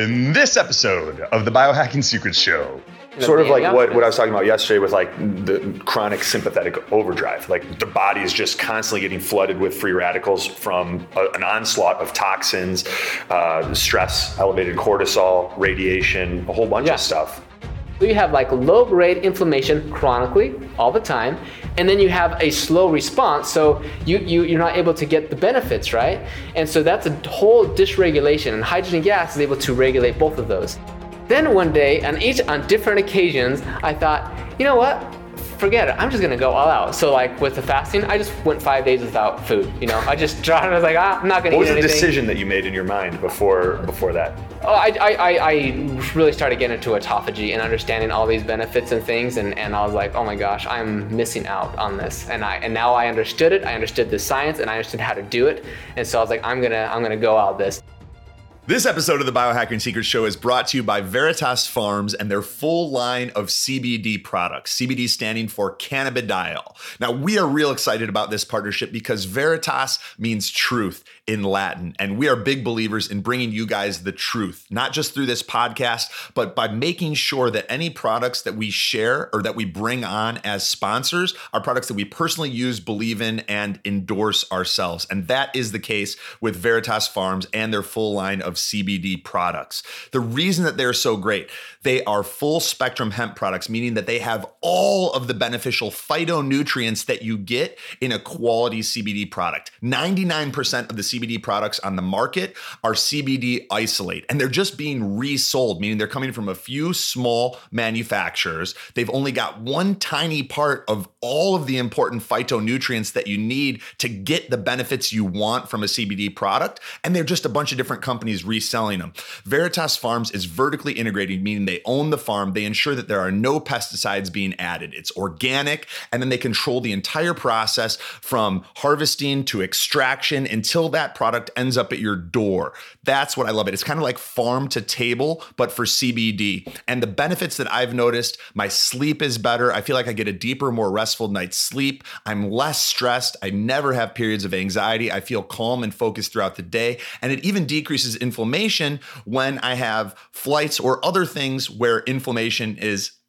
In this episode of the Biohacking Secrets Show, sort of like what, what I was talking about yesterday with like the chronic sympathetic overdrive. Like the body is just constantly getting flooded with free radicals from a, an onslaught of toxins, uh, stress, elevated cortisol, radiation, a whole bunch Yeah. of stuff. So you have like low grade inflammation chronically all the time, and then you have a slow response. So you, you you're not able to get the benefits, right? And so that's a whole dysregulation, and hydrogen gas is able to regulate both of those. Then one day, on each on different occasions, I thought, you know what? Forget it. I'm just gonna go all out. So like with the fasting, I just went five days without food. You know, I just dropped. I was like, ah, I'm not gonna What was the anything. decision that you made in your mind before before that? Oh, I, I, I, I really started getting into autophagy and understanding all these benefits and things, and, and I was like, oh my gosh, I'm missing out on this. And I and now I understood it. I understood the science, and I understood how to do it. And so I was like, I'm gonna I'm gonna go out this. This episode of the Biohacking Secrets Show is brought to you by Veritas Farms and their full line of CBD products. CBD standing for cannabidiol. Now, we are real excited about this partnership because Veritas means truth in Latin, and we are big believers in bringing you guys the truth, not just through this podcast, but by making sure that any products that we share or that we bring on as sponsors are products that we personally use, believe in, and endorse ourselves. And that is the case with Veritas Farms and their full line of CBD products. The reason that they're so great, they are full spectrum hemp products, meaning that they have all of the beneficial phytonutrients that you get in a quality CBD product. 99% of the CBD products on the market are CBD isolate, and they're just being resold, meaning they're coming from a few small manufacturers. They've only got one tiny part of all of the important phytonutrients that you need to get the benefits you want from a CBD product, and they're just a bunch of different companies reselling them. Veritas Farms is vertically integrated, meaning they own the farm, they ensure that there are no pesticides being added. It's organic, and then they control the entire process from harvesting to extraction until that product ends up at your door. That's what I love it. It's kind of like farm to table, but for CBD. And the benefits that I've noticed my sleep is better. I feel like I get a deeper, more restful night's sleep. I'm less stressed. I never have periods of anxiety. I feel calm and focused throughout the day. And it even decreases inflammation when I have flights or other things where inflammation is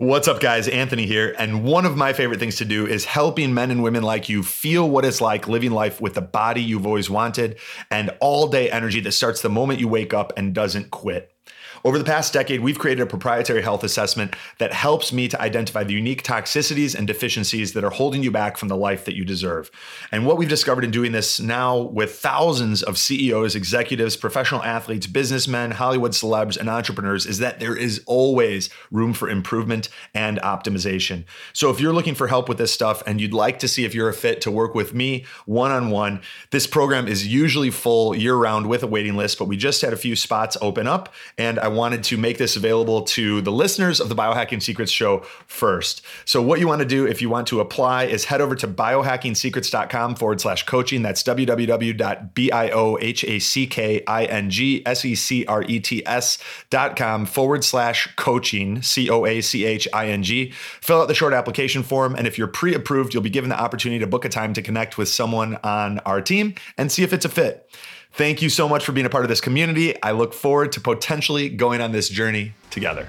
What's up, guys? Anthony here. And one of my favorite things to do is helping men and women like you feel what it's like living life with the body you've always wanted and all day energy that starts the moment you wake up and doesn't quit. Over the past decade, we've created a proprietary health assessment that helps me to identify the unique toxicities and deficiencies that are holding you back from the life that you deserve. And what we've discovered in doing this now with thousands of CEOs, executives, professional athletes, businessmen, Hollywood celebs, and entrepreneurs is that there is always room for improvement and optimization. So if you're looking for help with this stuff and you'd like to see if you're a fit to work with me one on one, this program is usually full year round with a waiting list, but we just had a few spots open up and I wanted to make this available to the listeners of the Biohacking Secrets show first. So, what you want to do if you want to apply is head over to biohackingsecrets.com forward slash coaching. That's www.biohackingsecrets.com forward slash coaching, C O A C H I N G. Fill out the short application form. And if you're pre approved, you'll be given the opportunity to book a time to connect with someone on our team and see if it's a fit. Thank you so much for being a part of this community. I look forward to potentially going on this journey together.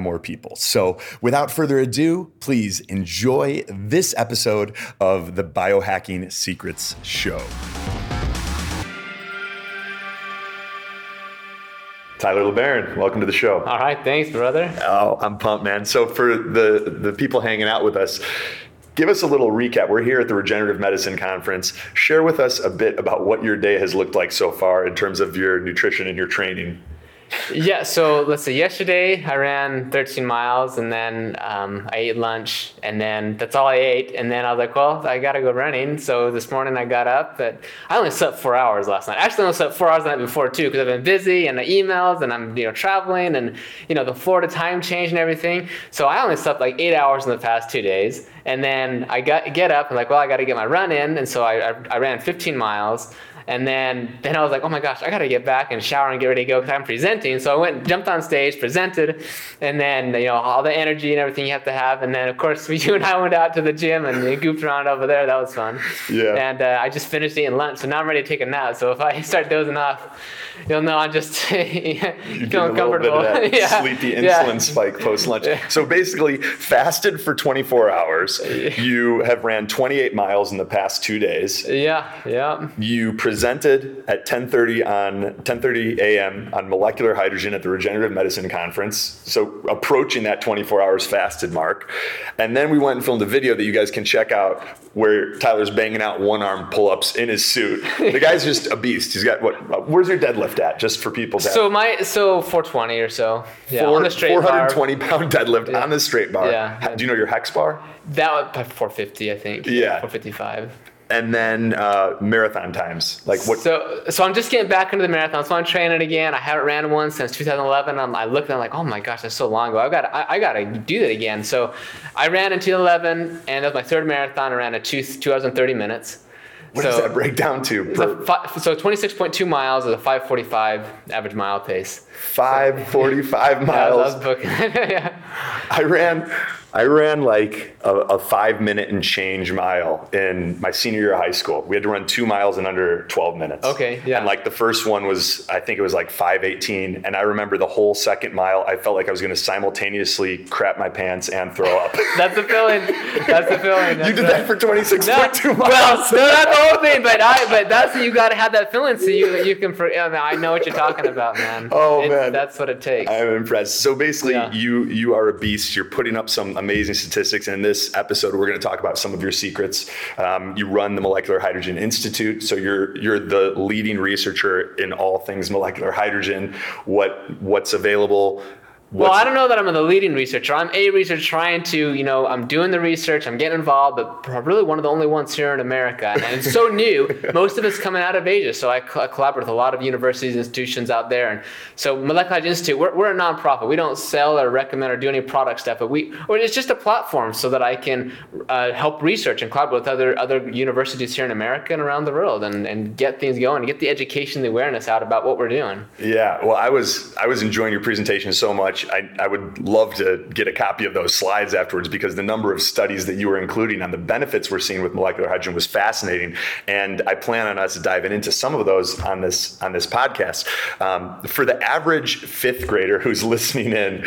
more people. So, without further ado, please enjoy this episode of the Biohacking Secrets Show. Tyler LeBaron, welcome to the show. All right, thanks, brother. Oh, I'm pumped, man. So for the the people hanging out with us, give us a little recap. We're here at the Regenerative Medicine Conference. Share with us a bit about what your day has looked like so far in terms of your nutrition and your training. Yeah, so let's see. Yesterday I ran 13 miles and then um, I ate lunch and then that's all I ate. And then I was like, well, I gotta go running. So this morning I got up, but I only slept four hours last night. Actually, I only slept four hours the night before too because I've been busy and the emails and I'm you know traveling and you know the Florida time change and everything. So I only slept like eight hours in the past two days. And then I got get up and like, well, I got to get my run in, and so I, I, I ran 15 miles. And then, then I was like, oh my gosh, I gotta get back and shower and get ready to go because I'm presenting. So I went, jumped on stage, presented, and then you know all the energy and everything you have to have. And then of course you and I went out to the gym and we goofed around over there. That was fun. Yeah. And uh, I just finished eating lunch, so now I'm ready to take a nap. So if I start dozing off, you'll know I'm just feeling You're getting a little bit of that yeah. sleepy insulin Yeah. spike post lunch. So basically, fasted for 24 hours. You have ran 28 miles in the past two days. Yeah, yeah. You presented at 10:30 on 10:30 a.m. on molecular hydrogen at the Regenerative Medicine Conference. So approaching that 24 hours fasted mark, and then we went and filmed a video that you guys can check out where Tyler's banging out one arm pull-ups in his suit. The guy's just a beast. He's got what? Where's your deadlift at? Just for people to So my so 420 or so. Yeah, on the straight bar. 420 pound deadlift on the straight bar. Yeah. Ha- Do you know your hex bar? That uh, was 450, I think. Yeah. 455. And then uh, marathon times. Like what? So, so I'm just getting back into the marathon. So I'm training again. I haven't ran one since 2011. I'm, I looked and I'm like, oh my gosh, that's so long ago. I got, I, I got to do that again. So, I ran in 2011, and that was my third marathon. I ran at two, two hours and 30 minutes. what so, does that break down to? Per fi- so 26.2 miles is a 5:45 average mile pace. 545 Yeah, miles. I was booking. yeah. I ran, I ran like a, a five minute and change mile in my senior year of high school. We had to run two miles in under 12 minutes. Okay, yeah. And like the first one was, I think it was like 518. And I remember the whole second mile, I felt like I was going to simultaneously crap my pants and throw up. That's the feeling. That's the feeling. you did right. that for 26.2 No, miles. well, no, not the whole thing, but I, but that's you got to have that feeling so you you can. For, I, know what you're talking about, man. Oh, It's- man. that's what it takes. I'm impressed. So basically, Yeah. you you are a beast. You're putting up some amazing statistics. And in this episode, we're going to talk about some of your secrets. Um, you run the Molecular Hydrogen Institute, so you're you're the leading researcher in all things molecular hydrogen. What what's available? Well, I don't know that I'm the leading researcher. I'm a researcher trying to, you know, I'm doing the research, I'm getting involved, but I'm really one of the only ones here in America. And it's so new. Most of it's coming out of Asia. So I co- collaborate with a lot of universities, institutions out there. And so Molecular Institute, we're, we're a nonprofit. We don't sell or recommend or do any product stuff, but we, or it's just a platform so that I can uh, help research and collaborate with other, other universities here in America and around the world and, and get things going and get the education, the awareness out about what we're doing. Yeah, well, I was I was enjoying your presentation so much. I, I would love to get a copy of those slides afterwards because the number of studies that you were including on the benefits we're seeing with molecular hydrogen was fascinating, and I plan on us diving into some of those on this on this podcast. Um, for the average fifth grader who's listening in,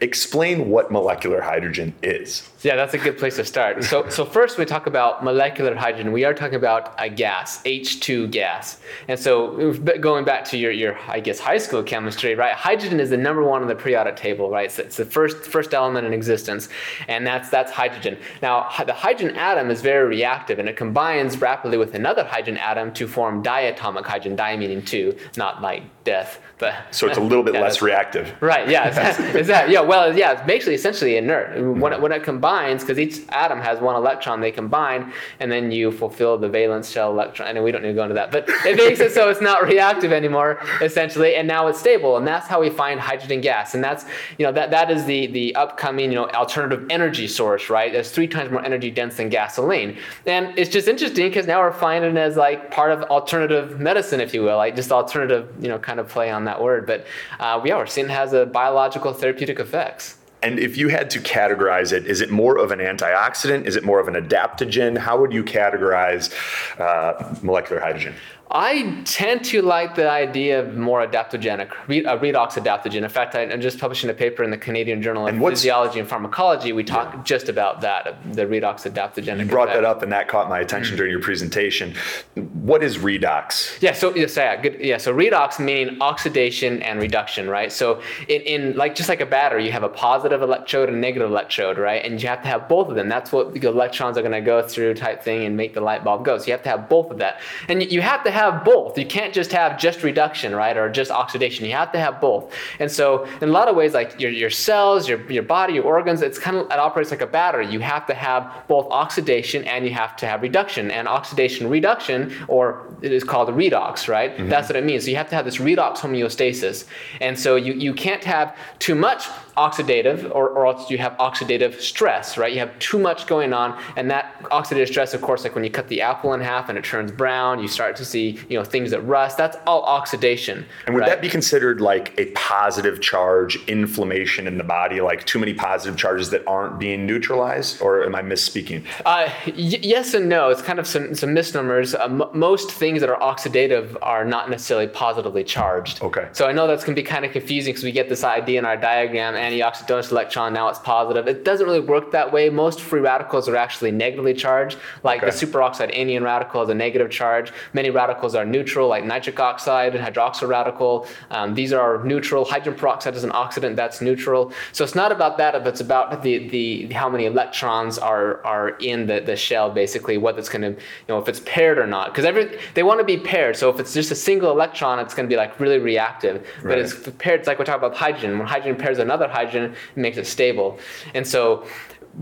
explain what molecular hydrogen is. Yeah, that's a good place to start. So, so first we talk about molecular hydrogen. We are talking about a gas, H2 gas. And so going back to your, your I guess, high school chemistry, right? Hydrogen is the number one on the periodic table, right? So it's the first first element in existence, and that's that's hydrogen. Now, the hydrogen atom is very reactive, and it combines rapidly with another hydrogen atom to form diatomic hydrogen. Di meaning two, not like death, but So it's a little bit Yeah, less reactive. Right. Yeah. Is that, is that yeah? Well, yeah. It's basically essentially inert. When it, when it combines, because each atom has one electron, they combine, and then you fulfill the valence shell electron. And we don't need to go into that, but it makes it so it's not reactive anymore, essentially, and now it's stable, and that's how we find hydrogen gas. And that's you know, that, that is the, the upcoming, you know, alternative energy source, right? That's three times more energy dense than gasoline. And it's just interesting because now we're finding it as like part of alternative medicine, if you will, like just alternative, you know, kind of play on that word. But uh, we are seeing has a biological therapeutic effects. And if you had to categorize it, is it more of an antioxidant? Is it more of an adaptogen? How would you categorize uh, molecular hydrogen? I tend to like the idea of more adaptogenic, re- uh, redox adaptogen. In fact, I, am just publishing a paper in the Canadian Journal of And Physiology and Pharmacology. We talk just about that, uh, the redox adaptogenic. You brought effect. that up, and that caught my attention Mm. during your presentation. What is redox? Yeah, so yes, yeah, good. Yeah, so redox meaning oxidation and reduction, right? So in, in like just like a battery, you have a positive electrode and a negative electrode, right? And you have to have both of them. That's what the electrons are going to go through, type thing, and make the light bulb go. So you have to have both of that, and you- you have to have both. You can't just have just reduction, right, or just oxidation. You have to have both. And so in a lot of ways, like your your cells, your your body, your organs, it's kind of it operates like a battery. You have to have both oxidation and you have to have reduction. And oxidation reduction, or it is called redox, right? Mm-hmm. That's what it means. So you have to have this redox homeostasis. And so you, you can't have too much oxidative or, or else you have oxidative stress, right? You have too much going on. And that oxidative stress, of course, like when you cut the apple in half and it turns brown, you start to see, you know, things that rust. That's all oxidation. And would right? that be considered like a positive charge inflammation in the body, like too many positive charges that aren't being neutralized? Or am I misspeaking? Uh, y- yes and no. It's kind of some, some misnomers. Uh, m- most things that are oxidative are not necessarily positively charged. Okay. So I know that's going to be kind of confusing because we get this idea in our diagram, antioxidant electron, now it's positive. It doesn't really work that way. Most free radicals are actually negatively charged, like Okay. the superoxide anion radical is a negative charge. Many radicals are neutral, like nitric oxide, and hydroxyl radical. Um, these are neutral. Hydrogen peroxide is an oxidant that's neutral. So it's not about that, but it's about the, the how many electrons are are in the, the shell, basically, what it's going to, you know, if it's paired or not. Because every they want to be paired. So if it's just a single electron, it's going to be like really reactive. But Right. it's paired. It's like we're talking about hydrogen. When hydrogen pairs another hydrogen, it makes it stable. And so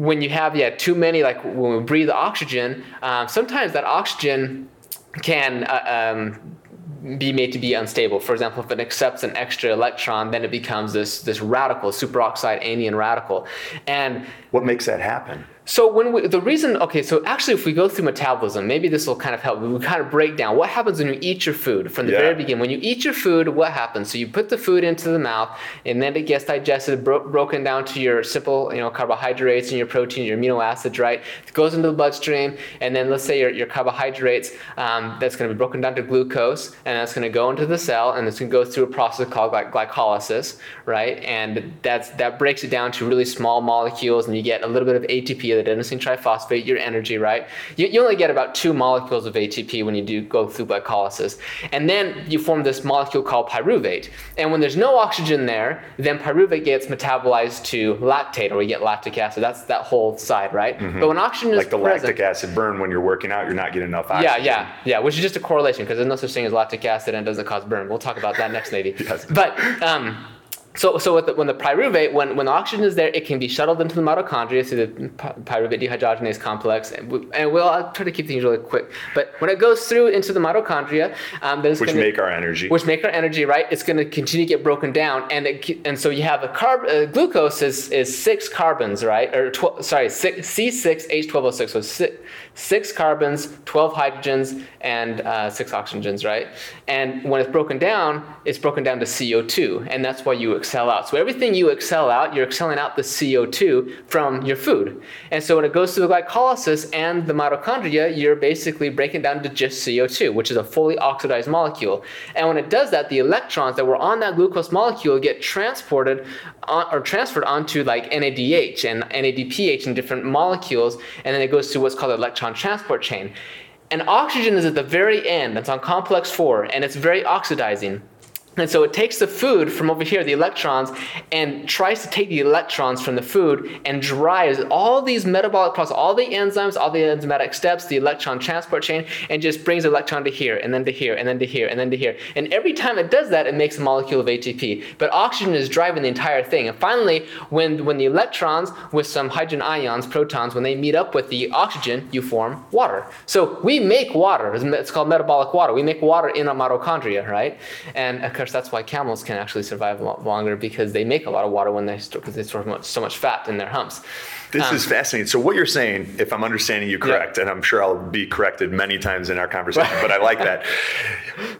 when you have yeah too many, like when we breathe oxygen, um, sometimes that oxygen can uh, um, be made to be unstable. For example, if it accepts an extra electron, then it becomes this this radical, superoxide anion radical. And What makes that happen? So when we, the reason, okay, so actually, if we go through metabolism, maybe this will kind of help. We kind of break down what happens when you eat your food from the Yeah. very beginning. When you eat your food, what happens? So you put the food into the mouth, and then it gets digested, bro- broken down to your simple, you know, carbohydrates and your protein, your amino acids, right? It goes into the bloodstream, and then let's say your, your carbohydrates, um, that's going to be broken down to glucose, and that's going to go into the cell, and it's going to go through a process called gly- glycolysis, right? And that's that breaks it down to really small molecules, and you get a little bit of ATP, the adenosine triphosphate, your energy, right? You, you only get about two molecules of ATP when you do go through glycolysis, and then you form this molecule called pyruvate. And when there's no oxygen there, then pyruvate gets metabolized to lactate, or we get lactic acid. That's that whole side, right? But when oxygen is Like the present, lactic acid burn when you're working out, you're not getting enough oxygen. yeah, yeah. Yeah. Which is just a correlation because there's no such thing as lactic acid and it doesn't cause burn. We'll talk about that next, maybe. Yes. But um, so so with the, when the pyruvate, when when the oxygen is there, it can be shuttled into the mitochondria through the pyruvate dehydrogenase complex, and, we, and we'll I'll try to keep things really quick. But when it goes through into the mitochondria, um, then it's Which gonna, make our energy. which make our energy right. It's going to continue to get broken down, and it, and so you have a carb. Uh, glucose is is six carbons, right? Or sorry, six, C6H12O6. So six, six carbons, twelve hydrogens, and uh, six oxygens, right? And when it's broken down, it's broken down to CO2, and that's why you excel out. So everything you excel out, you're excelling out the CO2 from your food. And so when it goes through the glycolysis and the mitochondria, you're basically breaking down to just CO2, which is a fully oxidized molecule. And when it does that, the electrons that were on that glucose molecule get transported on, or transferred onto like NADH and NADPH and different molecules, and then it goes through what's called the electron transport chain. And oxygen is at the very end, it's on complex 4, and it's very oxidizing. And so it takes the food from over here, the electrons, and tries to take the electrons from the food and drives all these metabolic processes, all the enzymes, all the enzymatic steps, the electron transport chain, and just brings the electron to here, and then to here, and then to here, and then to here. And every time it does that, it makes a molecule of ATP. But oxygen is driving the entire thing. And finally, when, when the electrons with some hydrogen ions, protons, when they meet up with the oxygen, you form water. So we make water. It's called metabolic water. We make water in our mitochondria, right? And uh, of course, course, that's why camels can actually survive a lot longer because they make a lot of water when they store because they store much, so much fat in their humps. This Um, is fascinating. So what you're saying, if I'm understanding you correct, and I'm sure I'll be corrected many times in our conversation, but I like that.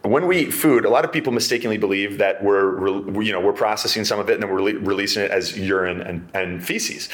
When we eat food, a lot of people mistakenly believe that we're, re- you know, we're processing some of it and then we're rele- releasing it as urine and, and feces.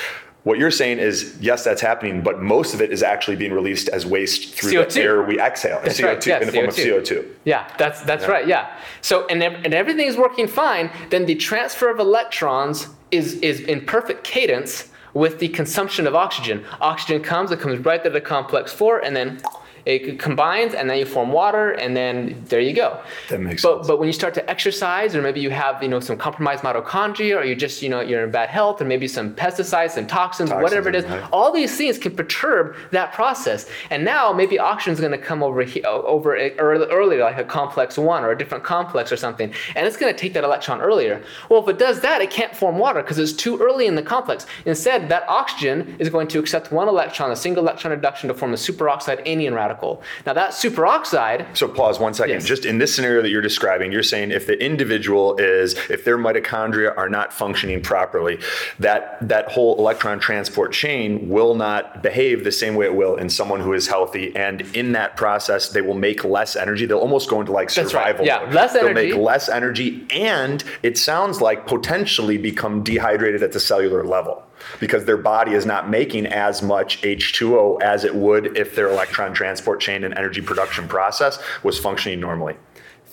What you're saying is, yes, that's happening, but most of it is actually being released as waste through CO2. the air we exhale, That's CO2 right, yeah, in the form of CO2. CO2. Yeah, that's that's right. Yeah. So and and everything is working fine. Then the transfer of electrons is is in perfect cadence with the consumption of oxygen. Oxygen comes, it comes right to the complex four, and then it combines, and then you form water, and then there you go. That makes but, sense. But when you start to exercise, or maybe you have you know some compromised mitochondria, or you just you know you're in bad health, or maybe some pesticides, some toxins, Toxins, whatever it is, right. all these things can perturb that process. And now maybe oxygen is going to come over here, over earlier, like a complex one or a different complex or something, and it's going to take that electron earlier. Well, if it does that, it can't form water because it's too early in the complex. Instead, that oxygen is going to accept one electron, a single electron reduction, to form a superoxide anion radical. Now that superoxide So pause one second. Yes. Just in this scenario that you're describing, you're saying if the individual is, if their mitochondria are not functioning properly, that that whole electron transport chain will not behave the same way it will in someone who is healthy. And in that process, they will make less energy. They'll almost go into like That's right. survival Yeah, mode. less They'll energy. make less energy, and it sounds like potentially become dehydrated at the cellular level. Because their body is not making as much H2O as it would if their electron transport chain and energy production process was functioning normally.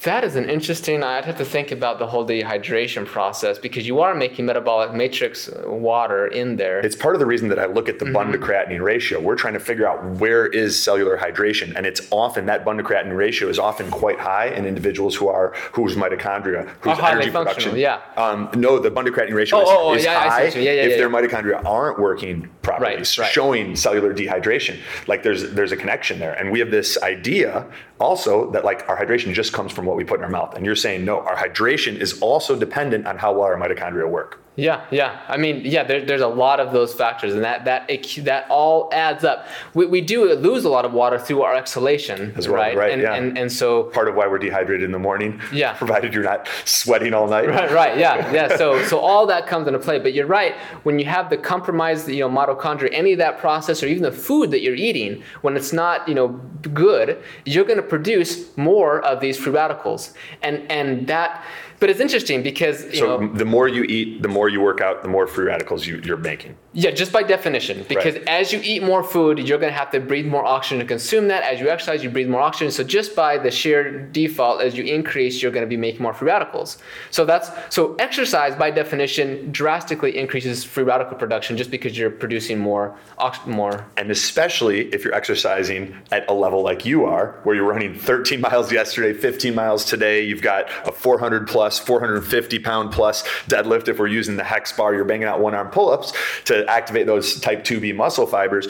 That is an interesting. I'd have to think about the whole dehydration process because you are making metabolic matrix water in there. It's part of the reason that I look at the Mm-hmm. bun to creatinine ratio. We're trying to figure out where is cellular hydration, and it's often that bun to creatinine ratio is often quite high in individuals who are whose mitochondria, whose energy production. yeah. Um, no, the bun to creatinine ratio Oh, is, oh, oh, is yeah, high yeah, yeah, if their mitochondria aren't working properly, Right, right. showing cellular dehydration. Like there's there's a connection there, and we have this idea also that like our hydration just comes from what we put in our mouth, and you're saying no, our hydration is also dependent on how well our mitochondria work. Yeah, yeah. I mean, yeah. There, there's a lot of those factors, and that that it, that all adds up. We, we do lose a lot of water through our exhalation, As well, right? right, And, yeah. and and so part of why we're dehydrated in the morning. Yeah. Provided you're not sweating all night. Right, right, yeah, yeah. So, so all that comes into play. But you're right. When you have the compromised, you know, mitochondria, any of that process, or even the food that you're eating, when it's not, you know, good, you're going to produce more of these free radicals, and and that. But it's interesting because you So know, the more you eat, the more you work out, the more free radicals you, you're making. Yeah, just by definition. Because Right. as you eat more food, you're going to have to breathe more oxygen to consume that. As you exercise, you breathe more oxygen. So just by the sheer default, as you increase, you're going to be making more free radicals. So that's so exercise by definition drastically increases free radical production just because you're producing more ox- more. And especially if you're exercising at a level like you are, where you're running 13 miles yesterday, 15 miles today, you've got a 400 plus, 450 pound plus deadlift. If we're using the hex bar, you're banging out one arm pull ups to activate those type 2B muscle fibers.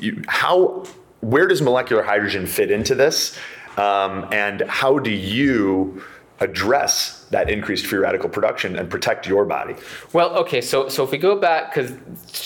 You, how, where does molecular hydrogen fit into this? Um, and how do you address that increased free radical production and protect your body? Well, okay, so so if we go back, because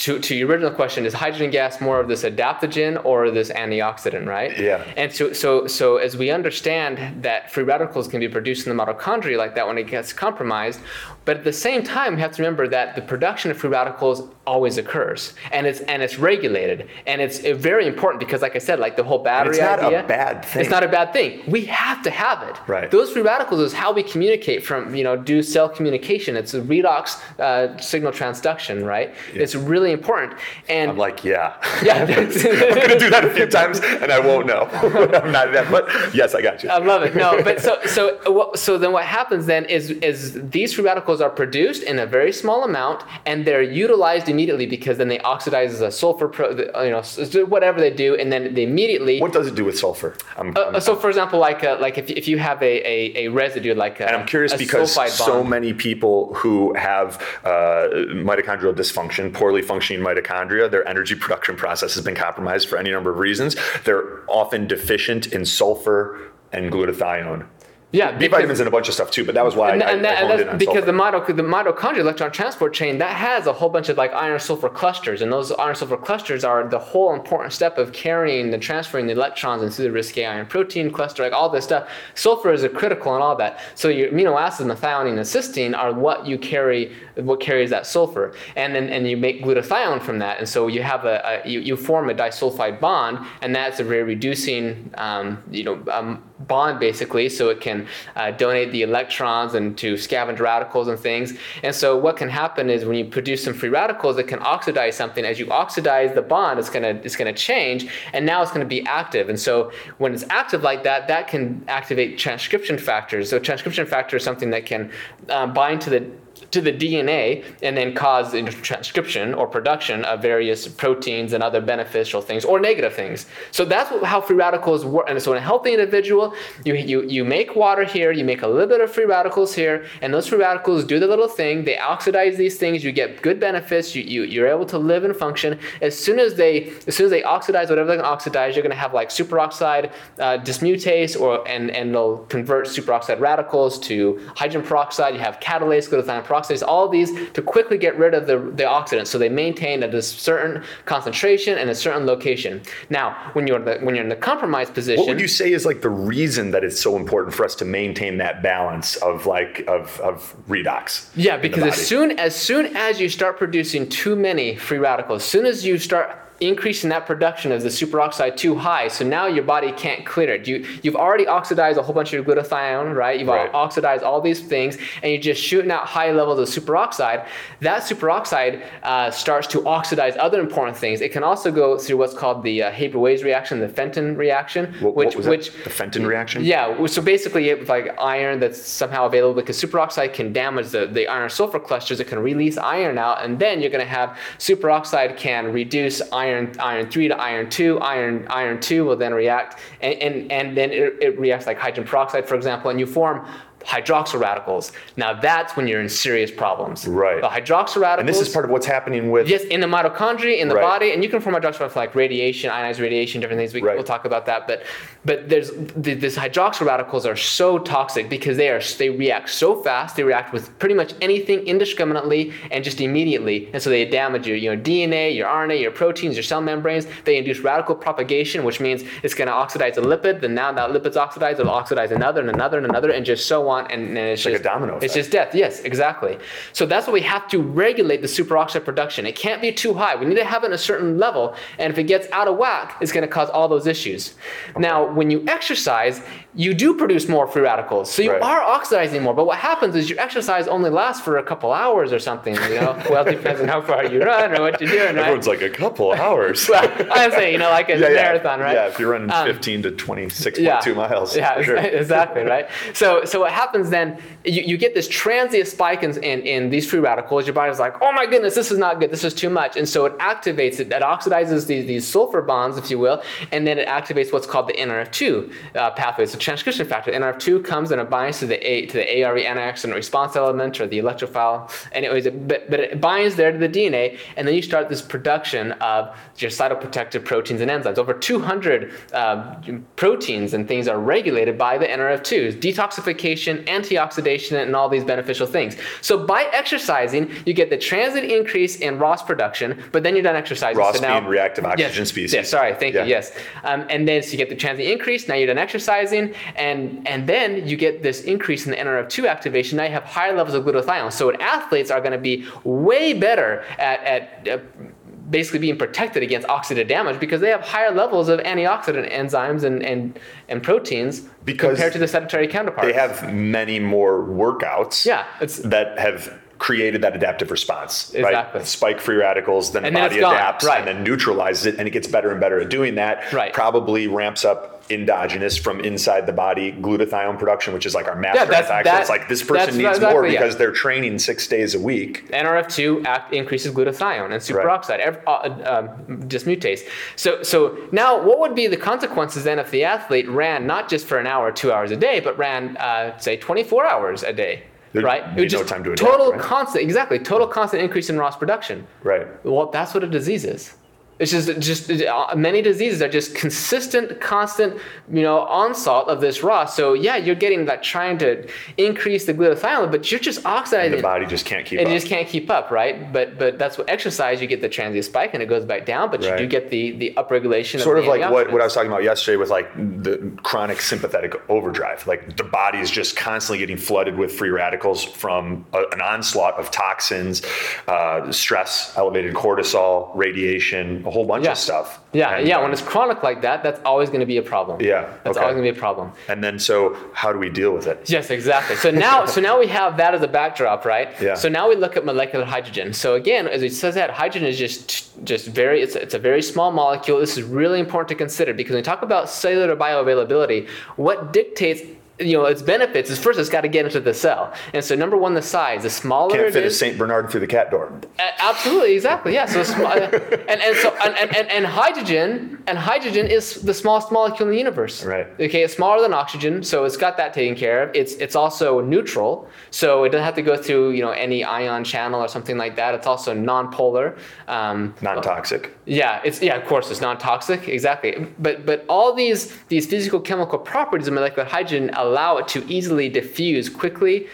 to, to your original question, is hydrogen gas more of this adaptogen or this antioxidant, right? Yeah. And so so so as we understand that free radicals can be produced in the mitochondria like that when it gets compromised, but at the same time we have to remember that the production of free radicals always occurs, and it's and it's regulated, and it's very important because, like I said, like the whole battery it's not a bad thing. It's not a bad thing. We have to have it. Right. Those free radicals is how we communicate from, you know, do cell communication. It's a redox uh, signal transduction, right? It's really important. And I'm like, yeah. yeah, I'm going to do that a few times and I won't know. I'm not that, but yes, I got you. I love it. No, but so so so then what happens then is is these free radicals are produced in a very small amount and they're utilized immediately because then they oxidize as a sulfur, pro, you know, whatever they do, and then they immediately. What does it do with sulfur? I'm, I'm- uh, so, for example, like uh, like if, if you have a, a, a residue like a, and I'm curious because so many people who have uh, mitochondrial dysfunction, poorly functioning mitochondria, their energy production process has been compromised for any number of reasons. They're often deficient in sulfur and glutathione. Yeah, B vitamins and a bunch of stuff too. But that was why and, I, and that, I and that's because the, sulfur. mito- the mitochondria electron transport chain that has a whole bunch of like iron sulfur clusters and those iron sulfur clusters are the whole important step of carrying and transferring the electrons into the Rieske iron protein cluster like all this stuff sulfur is a critical in all that so your amino acids methionine and cysteine are what you carry what carries that sulfur and then and you make glutathione from that and so you have a, a you, you form a disulfide bond and that's a very reducing um, you know um, bond basically so it can uh, donate the electrons and to scavenge radicals and things. And so what can happen is when you produce some free radicals it can oxidize something. As you oxidize the bond it's going to it's going to change and now it's going to be active. And so when it's active like that that can activate transcription factors. So transcription factor is something that can uh, bind to the to the DNA and then cause the transcription or production of various proteins and other beneficial things or negative things. So that's how free radicals work. And so in a healthy individual, you, you, you make water here, you make a little bit of free radicals here, and those free radicals do the little thing. They oxidize these things. You get good benefits. You, you, you're able to live and function. As soon as they as soon as they oxidize whatever they can oxidize, you're going to have like superoxide uh, dismutase, or and and they'll convert superoxide radicals to hydrogen peroxide. You have catalase, glutathione peroxidase, all these to quickly get rid of the, the oxidants. So they maintain at a certain concentration and a certain location. Now, when you're the, when you're in the compromised position, What would you say is like the reason that it's so important for us to maintain that balance of like of of redox? Yeah, because as soon as soon as you start producing too many free radicals, as soon as you start increasing that production of the superoxide too high, so now your body can't clear it. You you've already oxidized a whole bunch of your glutathione, right? You've Right. oxidized all these things, and you're just shooting out high levels of superoxide. That superoxide uh, starts to oxidize other important things. It can also go through what's called the uh, Haber-Weiss reaction, the Fenton reaction, What, which what was that? which the Fenton reaction? yeah, so basically, it, like iron that's somehow available because superoxide can damage the, the iron sulfur clusters. It can release iron out, and then you're going to have superoxide can reduce iron iron three to iron two. Iron iron two will then react, and and, and then it, it reacts like hydrogen peroxide, for example, and you form hydroxyl radicals. Now that's when you're in serious problems. Right. The hydroxyl radicals. And this is part of what's happening with Yes, in the mitochondria, in the Right. body, and you can form hydroxyl radicals like radiation, ionized radiation, different things. We, Right. We'll talk about that. But but there's th- this hydroxyl radicals are so toxic because they are they react so fast. They react with pretty much anything indiscriminately and just immediately, and so they damage your your DNA, your RNA, your proteins, your cell membranes. They induce radical propagation, which means it's going to oxidize a lipid. Then now that lipid's oxidized, it'll oxidize another and another and another, and just so on. And, and it's like a just domino It's just death. Yes, exactly. So that's why we have to regulate the superoxide production. It can't be too high. We need to have it at a certain level, and if it gets out of whack, it's going to cause all those issues. Now, when you exercise, you do produce more free radicals, so you Right. are oxidizing more. But what happens is your exercise only lasts for a couple hours or something. You know, well, it depends on how far you run or what you're doing, right? everyone's like a couple hours. well, I'm saying, you know, like a yeah, yeah. marathon, right? Yeah, if you're running Um, 15 to 26.2 miles. Yeah, sure. exactly, right? So, so what happens then? You, you get this transient spike in, in, in these free radicals. Your body's like, oh my goodness, this is not good. This is too much, and so it activates it. That oxidizes these, these sulfur bonds, if you will, and then it activates what's called the NRF2 uh, pathway. It's a transcription factor. NRF2 comes and it binds to the A to the ARE antioxidant response element or the electrophile. Anyways, it, but, but it binds there to the DNA, and then you start this production of your cytoprotective proteins and enzymes. Over 200 uh, proteins and things are regulated by the NRF2s, detoxification, antioxidation, and all these beneficial things. So by exercising, you get the transient increase in ROS production, but then you're done exercising. ROS so now, being reactive oxygen yes, species. Yes, sorry, thank Yeah. you. Yes, um, and then so you get the transient increase. Now you're done exercising, and and then you get this increase in the NRF2 activation. Now you have higher levels of glutathione. So athletes are going to be way better at at uh, basically being protected against oxidative damage because they have higher levels of antioxidant enzymes and and, and proteins Because compared to the sedentary counterparts. They have many more workouts Yeah, it's- that have created that adaptive response. Exactly. Right? Spike free radicals, then And the body adapts right. and then neutralizes it, and it gets better and better at doing that. Right. Probably ramps up endogenous from inside the body glutathione production, which is like our master that's- antioxidant. that- it's like this person needs more exactly, yeah. because they're training six days a week. NRF2 act, increases glutathione and superoxide, ev- uh, um, dismutase. So, so now what would be the consequences then if the athlete ran not just for an hour two hours a day, but ran, uh, say, 24 hours a day? Right? be no time to adapt, total right? constant, exactly, total constant increase in ROS production. Right. Well, that's what a disease is. It's just just uh, many diseases are just consistent, constant, you know, onslaught of this raw. So yeah, you're getting that trying to increase the glutathione, but you're just oxidizing. The body just can't keep and up. just can't keep up, right? But but that's what exercise you get the transient spike and it goes back down, but you do get the the upregulation. sort of, of like what, what I was talking about yesterday with like the chronic sympathetic overdrive. Like the body is just constantly getting flooded with free radicals from a, an onslaught of toxins, uh, stress, elevated cortisol, radiation, a whole bunch Yeah. of stuff. Yeah, And, yeah. um, When it's chronic like that, that's always going to be a problem. Yeah, that's okay. always going to be a problem. and then so how do we deal with it? Yes, exactly. So now, so now we have that as a backdrop, right? Yeah. So now we look at molecular hydrogen. So again, as it says that hydrogen is just just very it's, it's a very small molecule. This is really important to consider because when we talk about cellular bioavailability, what dictates you know its benefits is first it's got to get into the cell. And so number one, the size. The smaller Can't it fit a is, Saint Bernard through the cat door. Absolutely, exactly. Yeah. So sm- and and so and, and, and, and hydrogen and hydrogen is the smallest molecule in the universe. Right. Okay, it's smaller than oxygen, so it's got that taken care of. It's it's also neutral, so it doesn't have to go through you know any ion channel or something like that. It's also non-polar. Um, Non-toxic. Yeah, it's yeah, of course, it's non-toxic, exactly. But but all these these physical chemical properties of molecular hydrogen allow it to easily diffuse quickly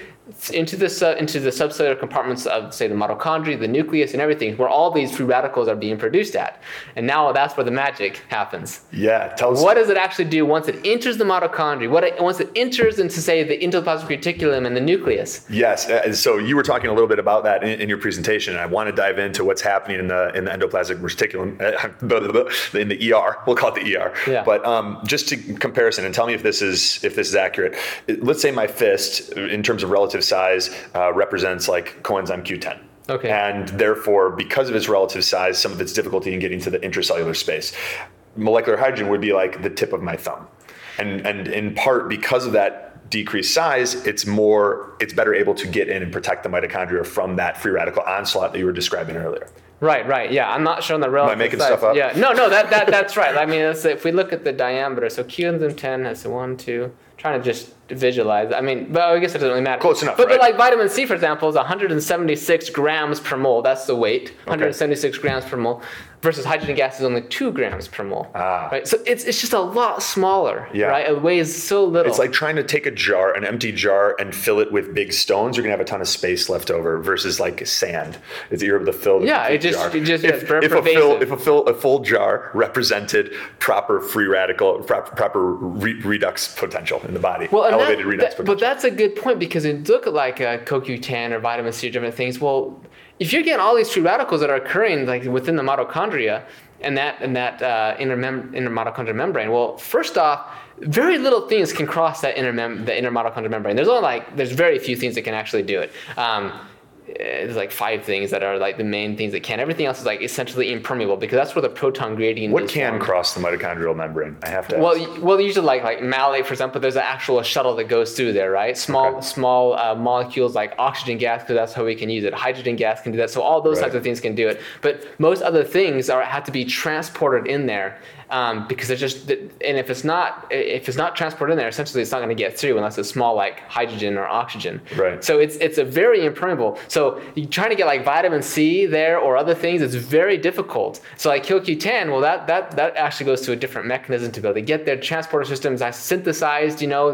into the su- into the subcellular compartments of say the mitochondria, the nucleus, and everything, where all these free radicals are being produced at. And now that's where the magic happens. Yeah. Tell us. What does it actually do once it enters the mitochondria? What it, once it enters into say the endoplasmic reticulum and the nucleus? Yes. uh, So you were talking a little bit about that in, in your presentation, and I want to dive into what's happening in the in the endoplasmic reticulum, uh, in the ER. We'll call it the ER. Yeah. But um, just to comparison, and tell me if this is if this is accurate. Let's say my fist, in terms of relative size, uh, represents like coenzyme Q10. Okay. And therefore, because of its relative size, some of its difficulty in getting to the intracellular space, molecular hydrogen would be like the tip of my thumb. And and in part because of that decreased size, it's more it's better able to get in and protect the mitochondria from that free radical onslaught that you were describing earlier. Right, right. Yeah, I'm not showing the relative. Am I making size. stuff up? Yeah, no, no, that, that that's right. I mean, let's, if we look at the diameter, so coenzyme 10 has one, two. Trying to just visualize. I mean, but I guess it doesn't really matter. Close enough, But, but like vitamin C, for example, is 176 grams per mole. That's the weight. 176 grams per mole. Versus hydrogen gas is only two grams per mole. Ah. Right. So it's it's just a lot smaller. Yeah. Right. It weighs so little. It's like trying to take a jar, an empty jar, and fill it with big stones. You're gonna have a ton of space left over versus like sand. It's you're able to fill. The Yeah, it just- jar. it just- if, if a fill, if a fill, a full jar represented proper free radical, proper, proper re- redox potential in the body, Well, and elevated that, redox that- potential. but that's a good point because it look like a CoQ10 or vitamin C or different things, well, if you're getting all these free radicals that are occurring like within the mitochondria and that and that uh, inner, mem- inner mitochondrial membrane, well, first off, very little things can cross that inner mem- the inner mitochondrial membrane. There's only like there's very few things that can actually do it. Um, there's like five things that are like the main things that can. Everything else is like essentially impermeable because that's where the proton gradient what can formed. cross the mitochondrial membrane? I have to. Well, ask. well, usually like like malate, for example, there's an actual shuttle that goes through there, right? Small Okay. small uh, molecules like oxygen gas, because that's how we can use it. Hydrogen gas can do that. So all those Right. types of things can do it. But most other things are have to be transported in there um, because it's just and if it's not if it's not transported in there, essentially it's not going to get through unless it's small like hydrogen or oxygen. Right. So it's it's a very impermeable. So you're trying to get like vitamin C there or other things, it's very difficult. So like CoQ10, well that that that actually goes to a different mechanism to be able to get their transporter systems are synthesized. You know,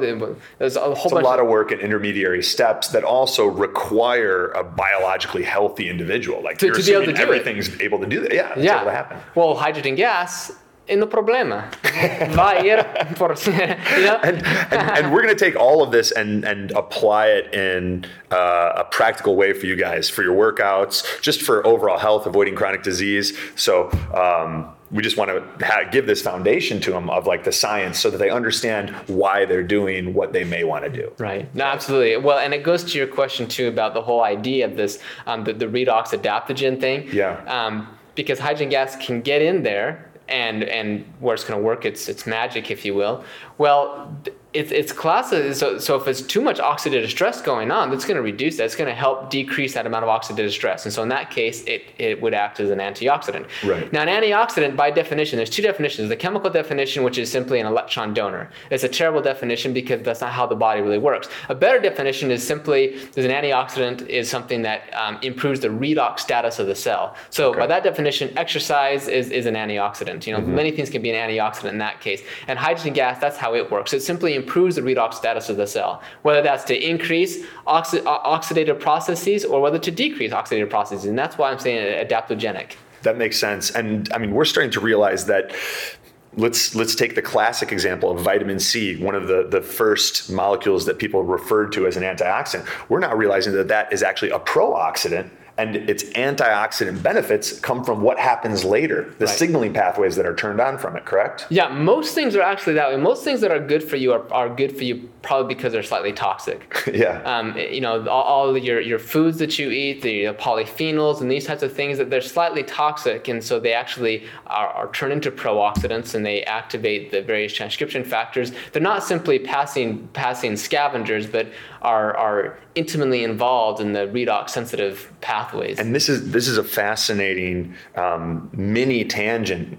there's a whole It's a lot of work and intermediary steps that also require a biologically healthy individual. Like To- to be able to do it. everything's able to do that. Yeah, yeah. able to happen. Well, hydrogen gas. No problema. Por, you know? and, and we're going to take all of this and and apply it in uh, a practical way for you guys for your workouts, just for overall health, avoiding chronic disease. So. Um, we just want to ha- give this foundation to them of like the science so that they understand why they're doing what they may want to do. Right. No, absolutely. Well, and it goes to your question too about the whole idea of this, um, the, the redox adaptogen thing. Yeah. Um, because hydrogen gas can get in there, and and where it's going to work its its magic, if you will. Well. It's it's class so so if it's too much oxidative stress going on, that's going to reduce that. It's going to help decrease that amount of oxidative stress, and so in that case, it it would act as an antioxidant. Right. Now, an antioxidant, by definition, there's two definitions. The chemical definition, which is simply an electron donor. It's a terrible definition because that's not how the body really works. A better definition is simply that an antioxidant is something that um, improves the redox status of the cell. So by that definition, exercise is, is an antioxidant. You know, many things can be an antioxidant in that case. And hydrogen gas, that's how it works. It simply improves the redox status of the cell, whether that's to increase oxi- o- oxidative processes or whether to decrease oxidative processes. And that's why I'm saying adaptogenic. That makes sense. And I mean, we're starting to realize that let's let's take the classic example of vitamin C, one of the the first molecules that people referred to as an antioxidant. We're now realizing that that is actually a pro-oxidant and its antioxidant benefits come from what happens later, the Right. signaling pathways that are turned on from it, correct? Yeah, most things are actually that way. Most things that are good for you are, are good for you probably because they're slightly toxic. yeah. um, you know, all, all your, your foods that you eat, the polyphenols and these types of things that they're slightly toxic, and so they actually are, are turned into pro-oxidants and they activate the various transcription factors. They're not simply passing passing scavengers, but are are intimately involved in the redox sensitive pathways. And this is this is a fascinating um, mini tangent.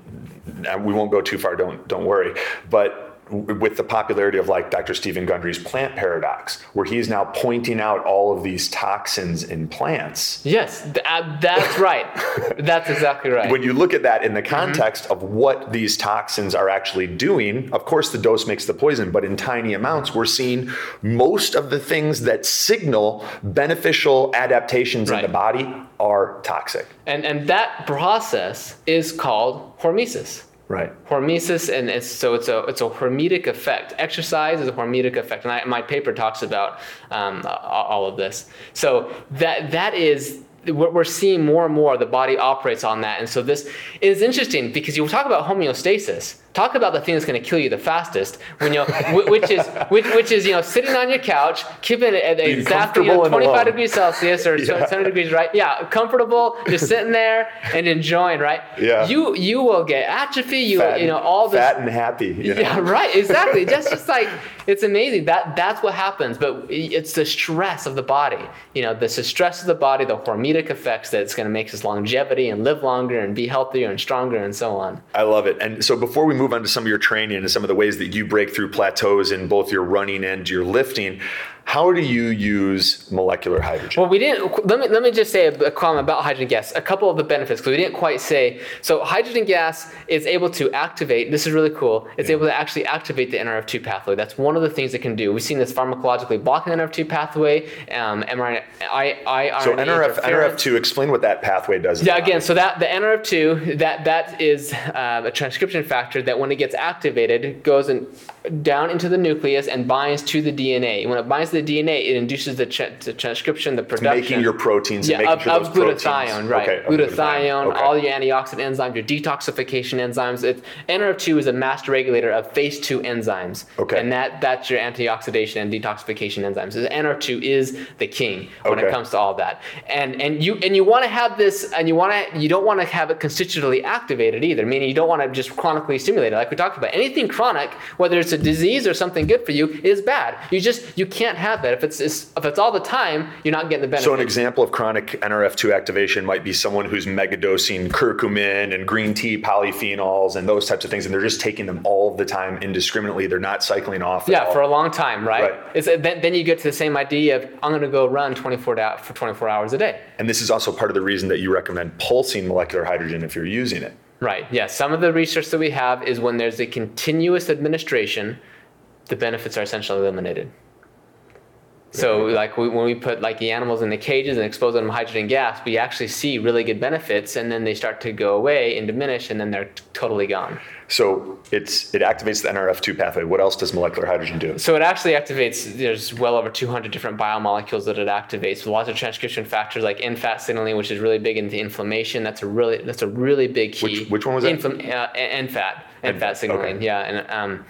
Uh, We won't go too far. Don't don't worry. But with the popularity of like Dr. Stephen Gundry's plant paradox, where he's now pointing out all of these toxins in plants. yes, th- uh, that's right. that's exactly right. When you look at that in the Mm-hmm. context of what these toxins are actually doing, of course, the dose makes the poison, but in tiny amounts, we're seeing most of the things that signal beneficial adaptations in the body are toxic. and and that process is called hormesis. Right. hormesis and it's so it's a it's a hormetic effect. Exercise is a hormetic effect and I, my paper talks about um, all of this. So that that is we're we're seeing more and more the body operates on that. And so this is interesting because you talk about homeostasis talk about the thing that's going to kill you the fastest when you know, which is which, which is you know sitting on your couch keeping it at Being exactly you know, 25 alone. degrees celsius or Yeah. 70 degrees right yeah comfortable just sitting there and enjoying right Yeah. you you will get atrophy you Fat, you know all this fat and happy. You know? yeah right exactly that's just like it's amazing that that's what happens but it's the stress of the body you know is stress of the body the hormetic effects that's going to make us longevity and live longer and be healthier and stronger and so on I love it. And so before we move on to some of your training and some of the ways that you break through plateaus in both your running and your lifting, how do you use molecular hydrogen? Well, we didn't. Let me let me just say a, a comment about hydrogen gas. A couple of the benefits because we didn't quite say. So hydrogen gas is able to activate. This is really cool. It's able to actually activate the NRF2 pathway. That's one of the things it can do. We've seen this pharmacologically blocking the NRF2 pathway. Um, mRNA, I, I, So NRF, interference. NRF2, explain what that pathway does. Yeah, again, so that the NRF2 that that is uh, a transcription factor that when it gets activated goes in, down into the nucleus and binds to the DNA. When it binds to the DNA, it induces the, tra- the transcription, the production making your proteins and yeah, making of, sure of glutathione, right? Okay, glutathione, Okay. all your antioxidant enzymes, your detoxification enzymes. It, NRF2 is a master regulator of phase two enzymes. Okay. And that that's your antioxidation and detoxification enzymes. So NRF2 is the king when it comes to all that. And and you and you want to have this, and you want to you don't want to have it constitutively activated either. Meaning you don't want to just chronically stimulate it, like we talked about. Anything chronic, whether it's a disease or something good for you, is bad. You just you can't have that if it's, it's if it's all the time. You're not getting the benefit. So an example of chronic NRF2 activation might be someone who's megadosing curcumin and green tea polyphenols and those types of things, and they're just taking them all the time indiscriminately. They're not cycling off. Yeah, all. for a long time, right? Right. It's, then, then you get to the same idea of I'm going to go run 24 da- for 24 hours a day. And this is also part of the reason that you recommend pulsing molecular hydrogen if you're using it. Right. Yeah. Some of the research that we have is when there's a continuous administration, the benefits are essentially eliminated. So, like we, when we put like the animals in the cages and expose them to hydrogen gas, we actually see really good benefits, and then they start to go away and diminish, and then they're t- totally gone. So it's it activates the NRF2 pathway. What else does molecular hydrogen do? So it actually activates. There's well over 200 different biomolecules that it activates. Lots of transcription factors like NFAT signaling, which is really big into inflammation. That's a really that's a really big key. Which- which one was that? Inflam- uh, NFAT. NFAT signaling. okay. Yeah, and um,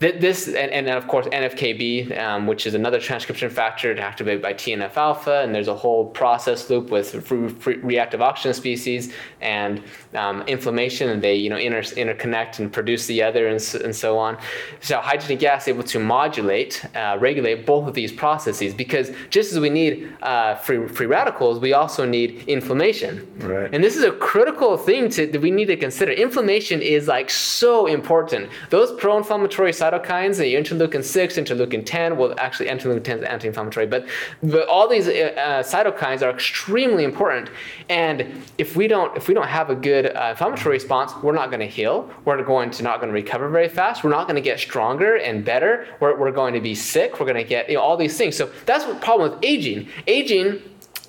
th- this and, and then of course NFKB, um, which is another transcription factor activated by TNF alpha, and there's a whole process loop with free, free reactive oxygen species and um, inflammation, and they you know inter- interconnect and produce the other, and so, and so on. So hydrogen gas is able to modulate, uh, regulate both of these processes because just as we need uh, free free radicals, we also need inflammation. Right. And this is a critical thing to, that we need to consider. Inflammation is like so important. Those pro-inflammatory cytokines, the interleukin six, interleukin ten, well, actually interleukin ten is anti-inflammatory, but, but all these uh, uh, cytokines are extremely important. And if we don't if we don't have a good uh, inflammatory response, we're not going to heal. We're going to not going to recover very fast. We're not going to get stronger and better. We're, we're going to be sick. We're going to get you know, all these things. So that's the problem with aging. Aging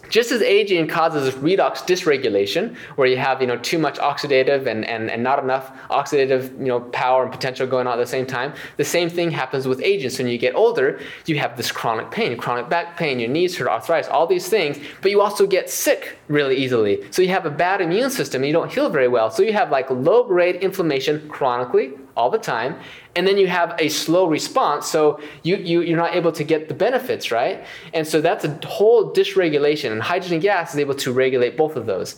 just as aging causes redox dysregulation, where you have you know too much oxidative and, and, and not enough oxidative you know power and potential going on at the same time, the same thing happens with aging. So when you get older, you have this chronic pain, chronic back pain, your knees hurt, arthritis, all these things, but you also get sick really easily. So you have a bad immune system and you don't heal very well. So you have like low grade inflammation chronically all the time and then you have a slow response so you, you you're not able to get the benefits right? And so that's a whole dysregulation and hydrogen gas is able to regulate both of those.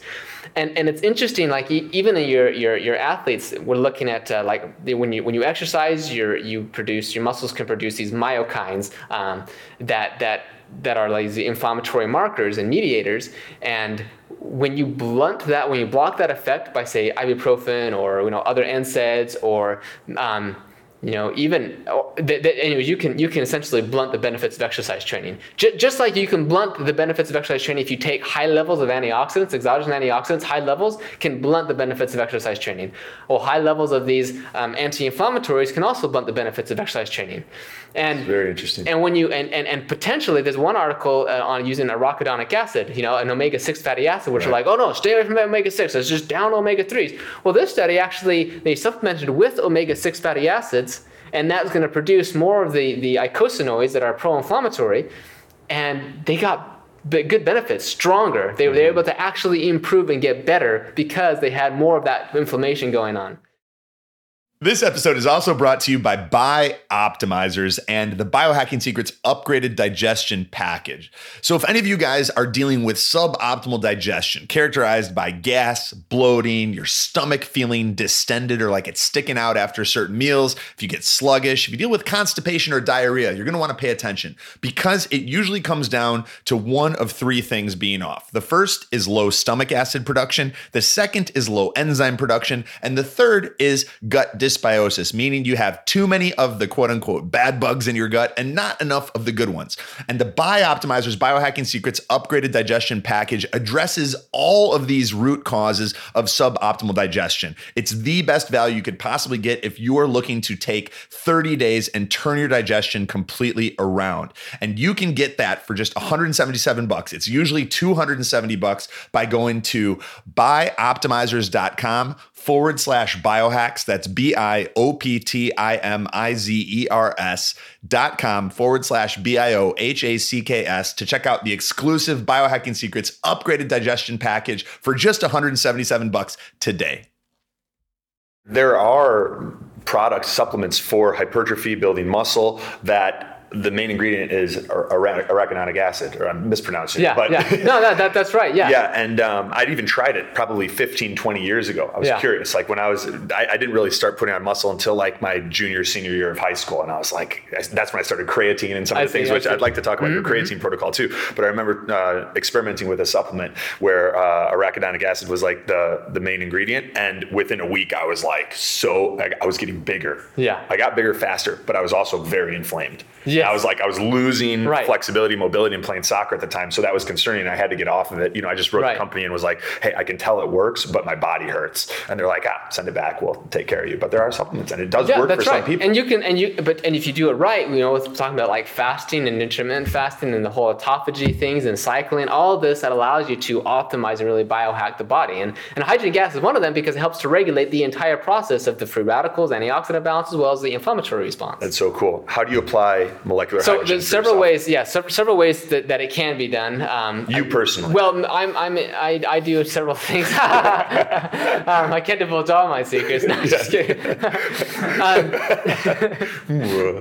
And and it's interesting like even in your your your athletes we're looking at uh, like when you when you exercise your you produce your muscles can produce these myokines um, that that that are like the inflammatory markers and mediators. And when you blunt that when you block that effect by say ibuprofen or you know other NSAIDs or um, you know even oh, th- th- anyways you can you can essentially blunt the benefits of exercise training J- just like you can blunt the benefits of exercise training if you take high levels of antioxidants exogenous antioxidants high levels can blunt the benefits of exercise training or high levels of these um, anti-inflammatories can also blunt the benefits of exercise training and Very interesting. and when you and, and, and potentially there's one article uh, on using arachidonic acid, you know, an omega-6 fatty acid, which are like, oh no, stay away from omega-6. Let's just down omega-3s. Well, this study actually they supplemented with omega-6 fatty acids, and that's going to produce more of the the eicosanoids that are pro-inflammatory, and they got good benefits, stronger. They, they were mm-hmm. able to actually improve and get better because they had more of that inflammation going on. This episode is also brought to you by Buy Optimizers and the Biohacking Secrets upgraded digestion package. So, if any of you guys are dealing with suboptimal digestion, characterized by gas, bloating, your stomach feeling distended or like it's sticking out after certain meals, if you get sluggish, if you deal with constipation or diarrhea, you're gonna wanna pay attention because it usually comes down to one of three things being off. The first is low stomach acid production, the second is low enzyme production, and the third is gut dysbiosis, meaning you have too many of the quote unquote bad bugs in your gut and not enough of the good ones. And the Bioptimizers Biohacking Secrets upgraded digestion package addresses all of these root causes of suboptimal digestion. It's the best value you could possibly get if you are looking to take 30 days and turn your digestion completely around. And you can get that for just 177 bucks. It's usually 270 bucks by going to bioptimizers.com forward slash biohacks. That's B I O P T I M I Z E R S dot com forward slash B I O H A C K S to check out the exclusive Biohacking Secrets upgraded digestion package for just 177 bucks today. There are products, supplements for hypertrophy, building muscle that the main ingredient is ara- arachidonic acid, or I'm mispronouncing Yeah, it. But yeah. No, that, that, that's right. Yeah. yeah, and um, I'd even tried it probably 15, 20 years ago. I was Yeah. curious. Like when I was, I, I didn't really start putting on muscle until like my junior, senior year of high school. And I was like, that's when I started creatine and some of I the things, I which see. Mm-hmm, I'd like to talk about your creatine protocol too. But I remember uh, experimenting with a supplement where uh, arachidonic acid was like the, the main ingredient. And within a week, I was like, so, like, I was getting bigger. Yeah. I got bigger faster, but I was also very inflamed. Yes. I was like, I was losing Right. flexibility, mobility, and playing soccer at the time. So that was concerning. I had to get off of it. You know, I just wrote Right. the company and was like, hey, I can tell it works, but my body hurts. And they're like, ah, send it back. We'll take care of you. But there are supplements and it does Yeah, work for right. some people. And you can, and you, but and if you do it right, you know, with talking about like fasting and intermittent fasting and the whole autophagy things and cycling, all of this that allows you to optimize and really biohack the body. And and hydrogen gas is one of them because it helps to regulate the entire process of the free radicals, antioxidant balance, as well as the inflammatory response. That's so cool. How do you apply molecular So there's several ways, yeah, sev- several ways that, that it can be done. Um, You personally? Well, I'm, I'm, I, I do several things. um, I can't divulge all my secrets. No, I'm just kidding. um,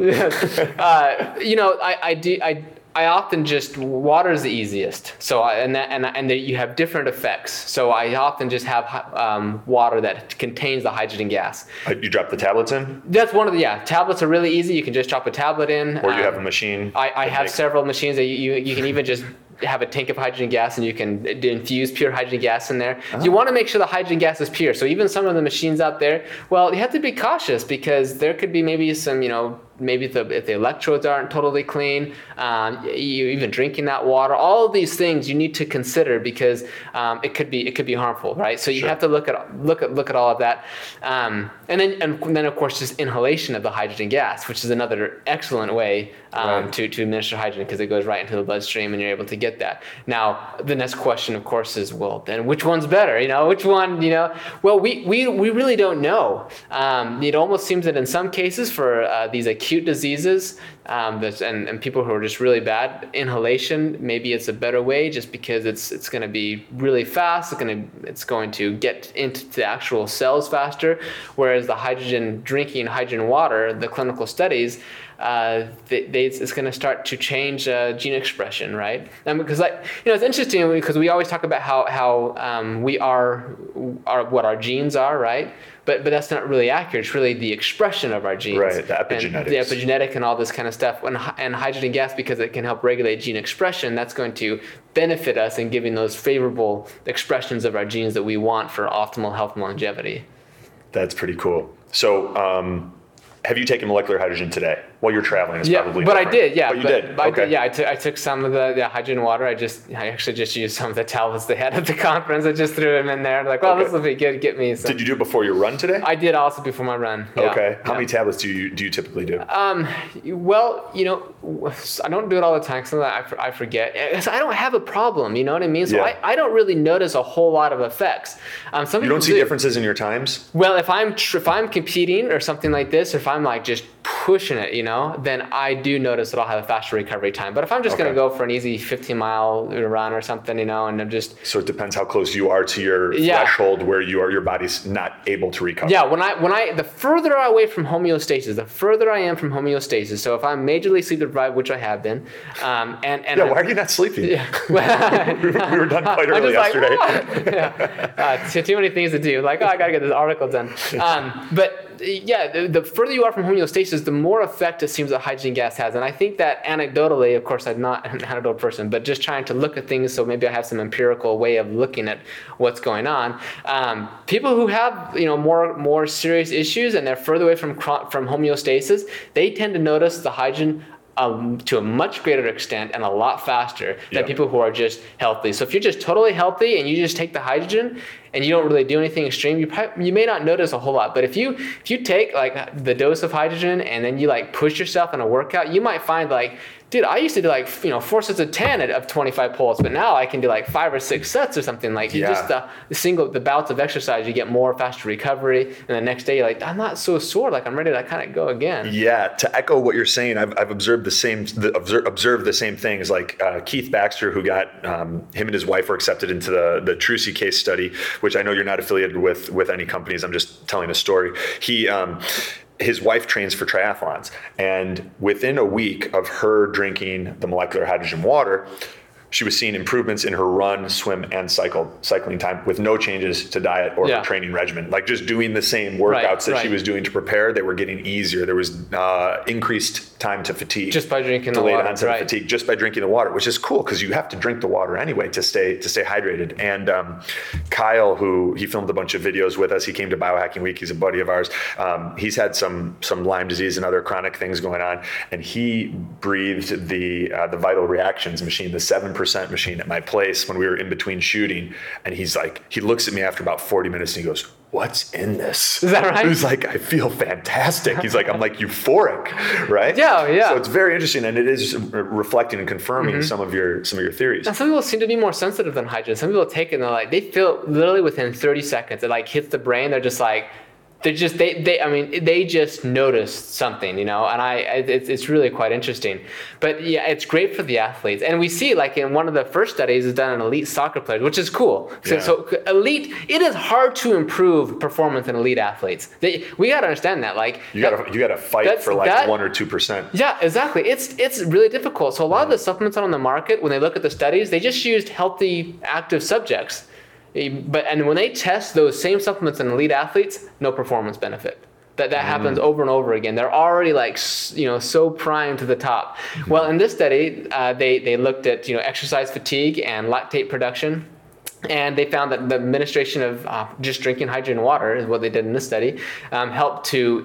yes. uh, you know, I, I do, I, I often just water is the easiest. So I, and that, and and that you have different effects. So I often just have um, water that contains the hydrogen gas. Uh, you drop the tablets in, That's one of the yeah. Tablets are really easy. You can just drop a tablet in. or you um, have a machine. I, I have makes- several machines that you, you, you can even just have a tank of hydrogen gas and you can infuse pure hydrogen gas in there. Oh. You want to make sure the hydrogen gas is pure. So even some of the machines out there, well, you have to be cautious because there could be maybe some, you know, maybe if the, if the electrodes aren't totally clean, um, you even drinking that water, all of these things you need to consider because um, it could be it could be harmful, right? So you Sure. have to look at look at look at all of that, um, and then and then of course just inhalation of the hydrogen gas, which is another excellent way um, Right. to to administer hydrogen because it goes right into the bloodstream and you're able to get that. Now the next question, of course, is well then which one's better? You know which one? You know well we we, we really don't know. Um, it almost seems that in some cases for uh, these acute diseases um, and, and people who are just really bad inhalation maybe it's a better way just because it's it's going to be really fast it's going to it's going to get into the actual cells faster whereas the hydrogen drinking hydrogen water the clinical studies uh, they, they, it's going to start to change uh, gene expression, right? And because like you know, it's interesting because we always talk about how how um, we are, are what our genes are, right? But but that's not really accurate. It's really the expression of our genes, Right, the And epigenetics. the epigenetic and all this kind of stuff. And, and hydrogen gas, because it can help regulate gene expression, that's going to benefit us in giving those favorable expressions of our genes that we want for optimal health and longevity. That's pretty cool. So, um, have you taken molecular hydrogen today? While you're traveling, it's Yeah, probably. but I different. did. Yeah, but you but, did. but I okay. did. Yeah, I took I took some of the, the hydrogen water. I just I actually just used some of the tablets they had at the conference. I just threw them in there. Like, well, Okay. this will be good. Get me some. Did you do it before your run today? I did also before my run. yeah, okay. How yeah. many tablets do you do you typically do? Um, well, you know, I don't do it all the time because I, I forget. I don't have a problem, you know what I mean? So Yeah. I, I don't really notice a whole lot of effects. Um, some you don't see do. differences in your times. Well, if I'm tr- if I'm competing or something like this, if I'm like just pushing it, you know, then I do notice that I'll have a faster recovery time. But if I'm just Okay. gonna go for an easy 15 mile run or something, you know, and I'm just So it depends how close you are to your Yeah. threshold where you are your body's not able to recover. Yeah, when I when I the further away from homeostasis, the further I am from homeostasis. So if I'm majorly sleep deprived, which I have been, um, and and Yeah, I'm- why are you not sleeping? Yeah. we were done quite early like, yesterday. "Ah." yeah. Uh, too, too many things to do. Like, oh, I gotta get this article done. Um, but yeah, the, the further you are from homeostasis, the more effect it seems that hydrogen gas has. And I think that anecdotally, of course, I'm not an anecdotal person, but just trying to look at things, so maybe I have some empirical way of looking at what's going on. Um, people who have you know more more serious issues and they're further away from from homeostasis, they tend to notice the hydrogen um, to a much greater extent and a lot faster than Yeah. people who are just healthy. So if you're just totally healthy and you just take the hydrogen and you don't really do anything extreme, you probably, you may not notice a whole lot. But if you if you take like the dose of hydrogen and then you like push yourself in a workout, you might find like, dude, I used to do like you know four sets of ten at- of 25 pulls, but now I can do like five or six sets or something. Like Yeah. just the, the single the bouts of exercise, you get more faster recovery, and the next day you're like, I'm not so sore, like I'm ready to kind of go again. Yeah, to echo what you're saying, I've, I've observed the same the, observe, observed the same things. Like uh, Keith Baxter, who got um, him and his wife were accepted into the the Trucy case study, which I know you're not affiliated with with any companies. I'm just telling a story. He. Um, his wife trains for triathlons, and within a week of her drinking the molecular hydrogen water, she was seeing improvements in her run, swim, and cycle cycling time with no changes to diet or Yeah. training regimen. Like just doing the same workouts Right, that she was doing to prepare, they were getting easier. There was uh, increased time to fatigue, Just by drinking the water, onset of right. fatigue, just by drinking the water, which is cool because you have to drink the water anyway to stay to stay hydrated. And um, Kyle, who he filmed a bunch of videos with us, he came to Biohacking Week. He's a buddy of ours. Um, he's had some some Lyme disease and other chronic things going on, and he breathed the uh, the vital reactions machine, the seven machine, at my place when we were in between shooting. And he's like, he looks at me after about forty minutes and he goes. What's in this? Is that right? He's like, I feel fantastic. He's like, I'm like euphoric, right? Yeah, oh, yeah. So it's very interesting, and it is reflecting and confirming mm-hmm. some of your some of your theories. Now, some people seem to be more sensitive than hydrogen. Some people take it and they're like, they feel literally within 30 seconds, it like hits the brain. They're just like, they're just they, they i mean they just noticed something you know and i it's, it's really quite interesting but yeah it's great for the athletes and we see like in one of the first studies is done on elite soccer players which is cool so, Yeah. so elite it is hard to improve performance in elite athletes they, we got to understand that like You gotta you gotta fight for like that- one or two percent. yeah, exactly. It's it's really difficult. So a lot of the supplements on the market, when they look at the studies, they just used healthy, active subjects. But and when they test those same supplements in elite athletes, no performance benefit. That that happens over and over again. They're already like you know so primed to the top. Well, in this study, uh, they they looked at you know exercise fatigue and lactate production. And they found that the administration of uh, just drinking hydrogen water is what they did in this study, um, helped to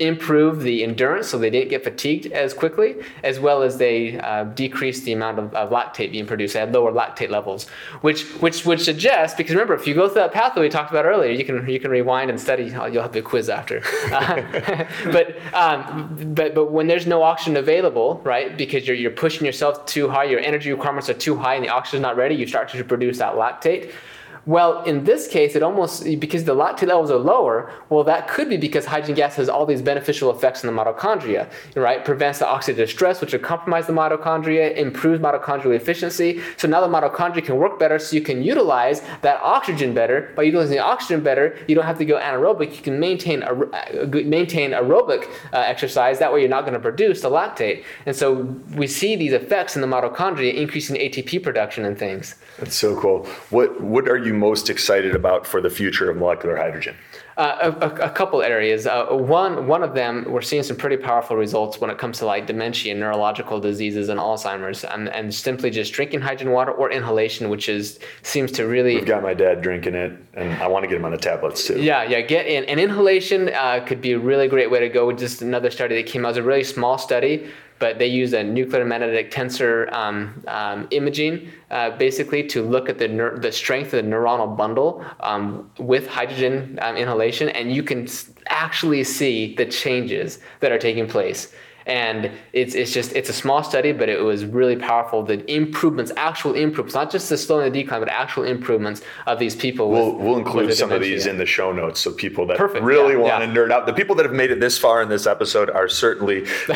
improve the endurance, so they didn't get fatigued as quickly, as well as they uh, decreased the amount of, of lactate being produced. They had lower lactate levels, which which would suggest because remember, if you go through that pathway we talked about earlier, you can you can rewind and study. oh, You'll have a quiz after. Uh, but um, but but when there's no oxygen available, right? Because you're you're pushing yourself too high, your energy requirements are too high, and the oxygen's not ready. You start to produce that lactate lactate. Well, in this case, it almost because the lactate levels are lower. Well, that could be because hydrogen gas has all these beneficial effects on the mitochondria, right? Prevents the oxidative stress, which would compromise the mitochondria, improves mitochondrial efficiency. So now the mitochondria can work better, so you can utilize that oxygen better. By utilizing the oxygen better, you don't have to go anaerobic. You can maintain a, maintain aerobic uh, exercise. That way, you're not going to produce the lactate. And so we see these effects in the mitochondria, increasing ATP production and things. That's so cool. What what are you most excited about for the future of molecular hydrogen? Uh, a, a, couple areas. Uh, one one of them, we're seeing some pretty powerful results when it comes to like dementia, and neurological diseases, and Alzheimer's, and, and simply just drinking hydrogen water or inhalation, which is seems to really I've got my dad drinking it, and I want to get him on the tablets too. Yeah, yeah, get in. And inhalation uh, could be a really great way to go. Just another study that came out. It was a really small study, but they use a nuclear magnetic tensor um, um, imaging uh, basically to look at the, neur- the strength of the neuronal bundle um, with hydrogen um, inhalation, and you can actually see the changes that are taking place. And it's, it's just it's a small study, but it was really powerful. The improvements, actual improvements, not just the slowing the decline, but actual improvements of these people. We'll, with, we'll include some of these in the show notes so people that Perfect, really yeah, want yeah. to nerd out. The people that have made it this far in this episode are certainly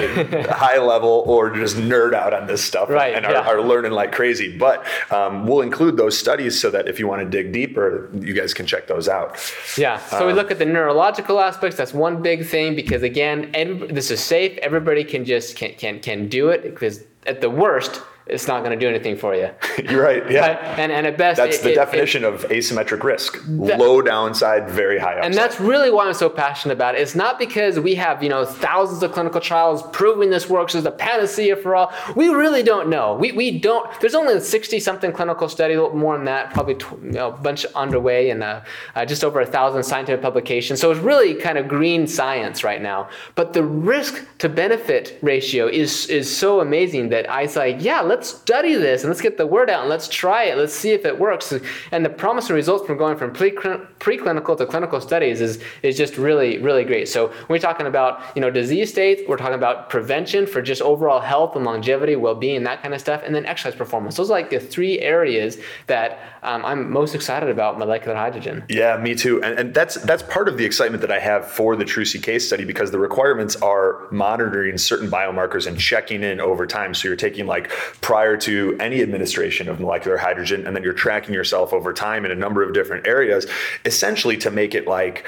high level or just nerd out on this stuff Right, and are, yeah. are learning like crazy. But um, we'll include those studies so that if you want to dig deeper, you guys can check those out. Yeah. So we Um, look at the neurological aspects. That's one big thing because again, every, this is safe. Everybody can just can can can do it because at the worst, it's not going to do anything for you. You're right. Yeah. Right? And and at best, That's it- the it- it- definition of asymmetric risk. Low downside, very high upside. and that's really why I'm so passionate about it. It's not because we have, you know, thousands of clinical trials proving this works as a panacea for all. We really don't know. We, we don't, there's only 60 something clinical little more than that, probably tw- you know, a bunch underway and uh, uh, just over a thousand scientific publications. So it's really kind of green science right now. But the risk to benefit ratio is, is so amazing that I like, yeah, let's study this and let's get the word out and let's try it. Let's see if it works. And the promising results from going from preclinical to clinical studies is, is just really, really great. So we're talking about, you know, disease states, we're talking about prevention for just overall health and longevity, well-being, that kind of stuff, and then exercise performance. Those are like the three areas that um, I'm most excited about molecular hydrogen. Yeah, me too. And, and that's that's part of the excitement that I have for the Trucy case study because the requirements are monitoring certain biomarkers and checking in over time. So you're taking like prior to any administration of molecular hydrogen, and then you're tracking yourself over time in a number of different areas, essentially to make it like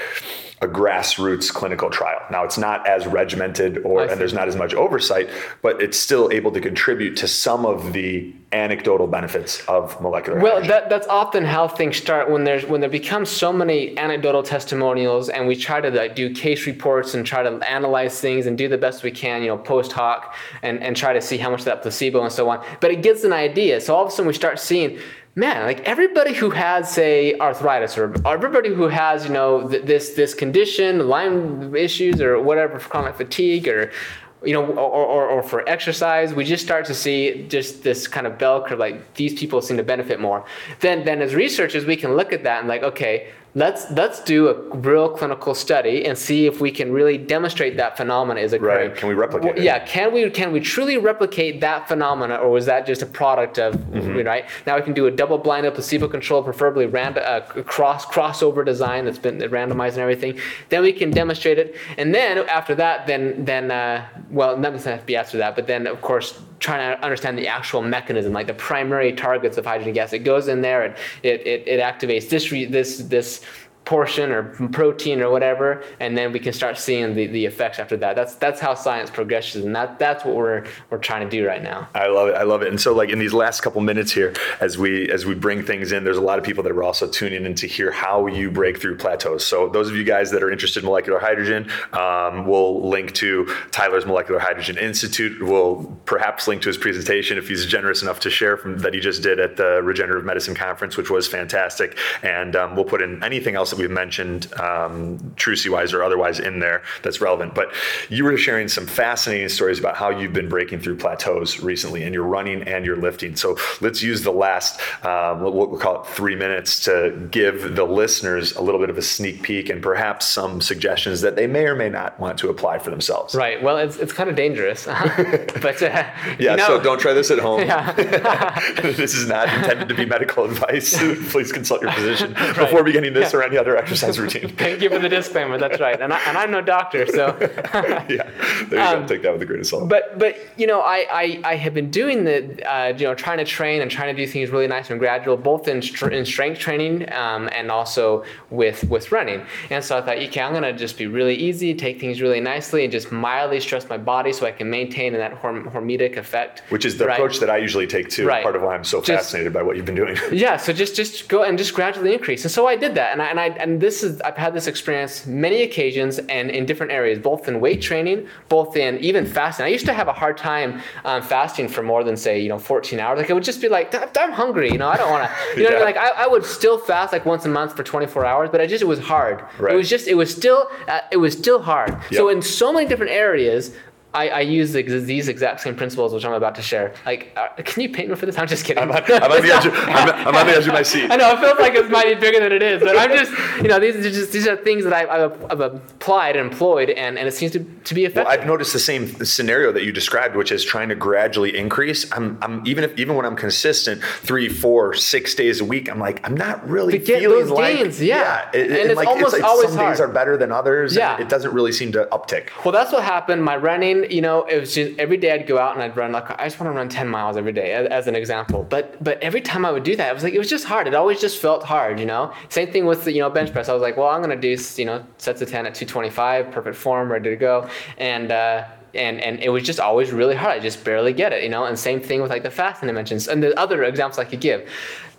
a grassroots clinical trial. Now it's not as regimented or and there's not as much oversight, but it's still able to contribute to some of the anecdotal benefits of molecular Well, that, that's often how things start when there's when there becomes so many anecdotal testimonials, and we try to like, do case reports and try to analyze things and do the best we can, you know, post hoc, and and try to see how much of that placebo and so on. But it gives an idea. So all of a sudden we start seeing. Man, like everybody who has, say, arthritis, or everybody who has, you know, th- this this condition, Lyme issues, or whatever, chronic fatigue, or you know, or, or, or for exercise, we just start to see just this kind of bell curve, like these people seem to benefit more. Then, then as researchers, we can look at that and like, okay, let's let's do a real clinical study and see if we can really demonstrate that phenomena is occurring. Right. Can we replicate Well, it? Yeah, can we can we truly replicate that phenomena, or was that just a product of Mm-hmm. right? Now we can do a double-blinded, placebo-controlled, preferably random uh, cross crossover design that's been randomized and everything. Then we can demonstrate it, and then after that, then then uh, well, not necessarily have to be after that, but then of course trying to understand the actual mechanism, like the primary targets of hydrogen gas. It goes in there and it it, it activates this re- this this portion or protein or whatever, and then we can start seeing the, the effects after that. That's that's how science progresses, and that that's what we're we're trying to do right now. I love it. I love it. And so, like in these last couple minutes here, as we as we bring things in, there's a lot of people that are also tuning in to hear how you break through plateaus. So, those of you guys that are interested in molecular hydrogen, um, we'll link to Tyler's Molecular Hydrogen Institute. We'll perhaps link to his presentation if he's generous enough to share from that he just did at the Regenerative Medicine Conference, which was fantastic. And um, we'll put in anything else that we've mentioned, um, Trucy wise or otherwise, in there that's relevant. But you were sharing some fascinating stories about how you've been breaking through plateaus recently, and you're running and you're lifting. So let's use the last, um, what we'll call it, three minutes to give the listeners a little bit of a sneak peek and perhaps some suggestions that they may or may not want to apply for themselves. Right. Well, it's, it's kind of dangerous, but uh, Yeah, you know, so don't try this at home. Yeah. this is not intended to be medical advice. Please consult your physician before beginning this or any other exercise routine. Give it the disclaimer. That's right. And, I, and I'm no doctor, so. yeah, there you go. Take that with a grain of salt. But but you know I, I, I have been doing the uh, you know trying to train and trying to do things really nice and gradual both in, str- in strength training um, and also with with running and so I thought okay I'm gonna just be really easy take things really nicely and just mildly stress my body so I can maintain that horm- hormetic effect Which is the right? approach that I usually take too. Right. Part of why I'm so Just- fascinated by what you've been doing. yeah so just just go and just gradually increase and so i did that and i and, I, and this is i've had this experience many occasions and in different areas both in weight training both in even fasting. I used to have a hard time um, fasting for more than say you know 14 hours. Like it would just be like "I'm- hungry you know i don't want to you know what I mean? Like I, I would still fast like once a month for 24 hours but i just it was hard. Right. it was just it was still uh, it was still hard. So in so many different areas I, I use the, these exact same principles, which I'm about to share. Like, uh, can you paint me for this? I'm just kidding. I'm on, I'm on the edge. Of, I'm, I'm on the edge of my seat. I know it feels like it might be bigger than it is, but I'm just, you know, these are just these are things that I've, I've, applied and employed, and, and it seems to, to be Well, effective. I've noticed the same scenario that you described, which is trying to gradually increase. I'm, I'm even if even when I'm consistent, three, four, six days a week, I'm like, I'm not really To get feeling those like, gains, yeah. it- And and it's like, almost like always some days are better than others. and Yeah. it doesn't really seem to uptick. well, that's what happened. My running, you know, it was just every day I'd go out and I'd run like I just want to run 10 miles every day, as, as an example. But but every time I would do that, it was like it was just hard. It always just felt hard, you know. Same thing with the you know bench press. I was like, well, I'm gonna do you know sets of 10 at 225, perfect form, ready to go, and. uh and and it was just always really hard. I just barely get it, you know. And same thing with like the fasting dimensions and the other examples I could give.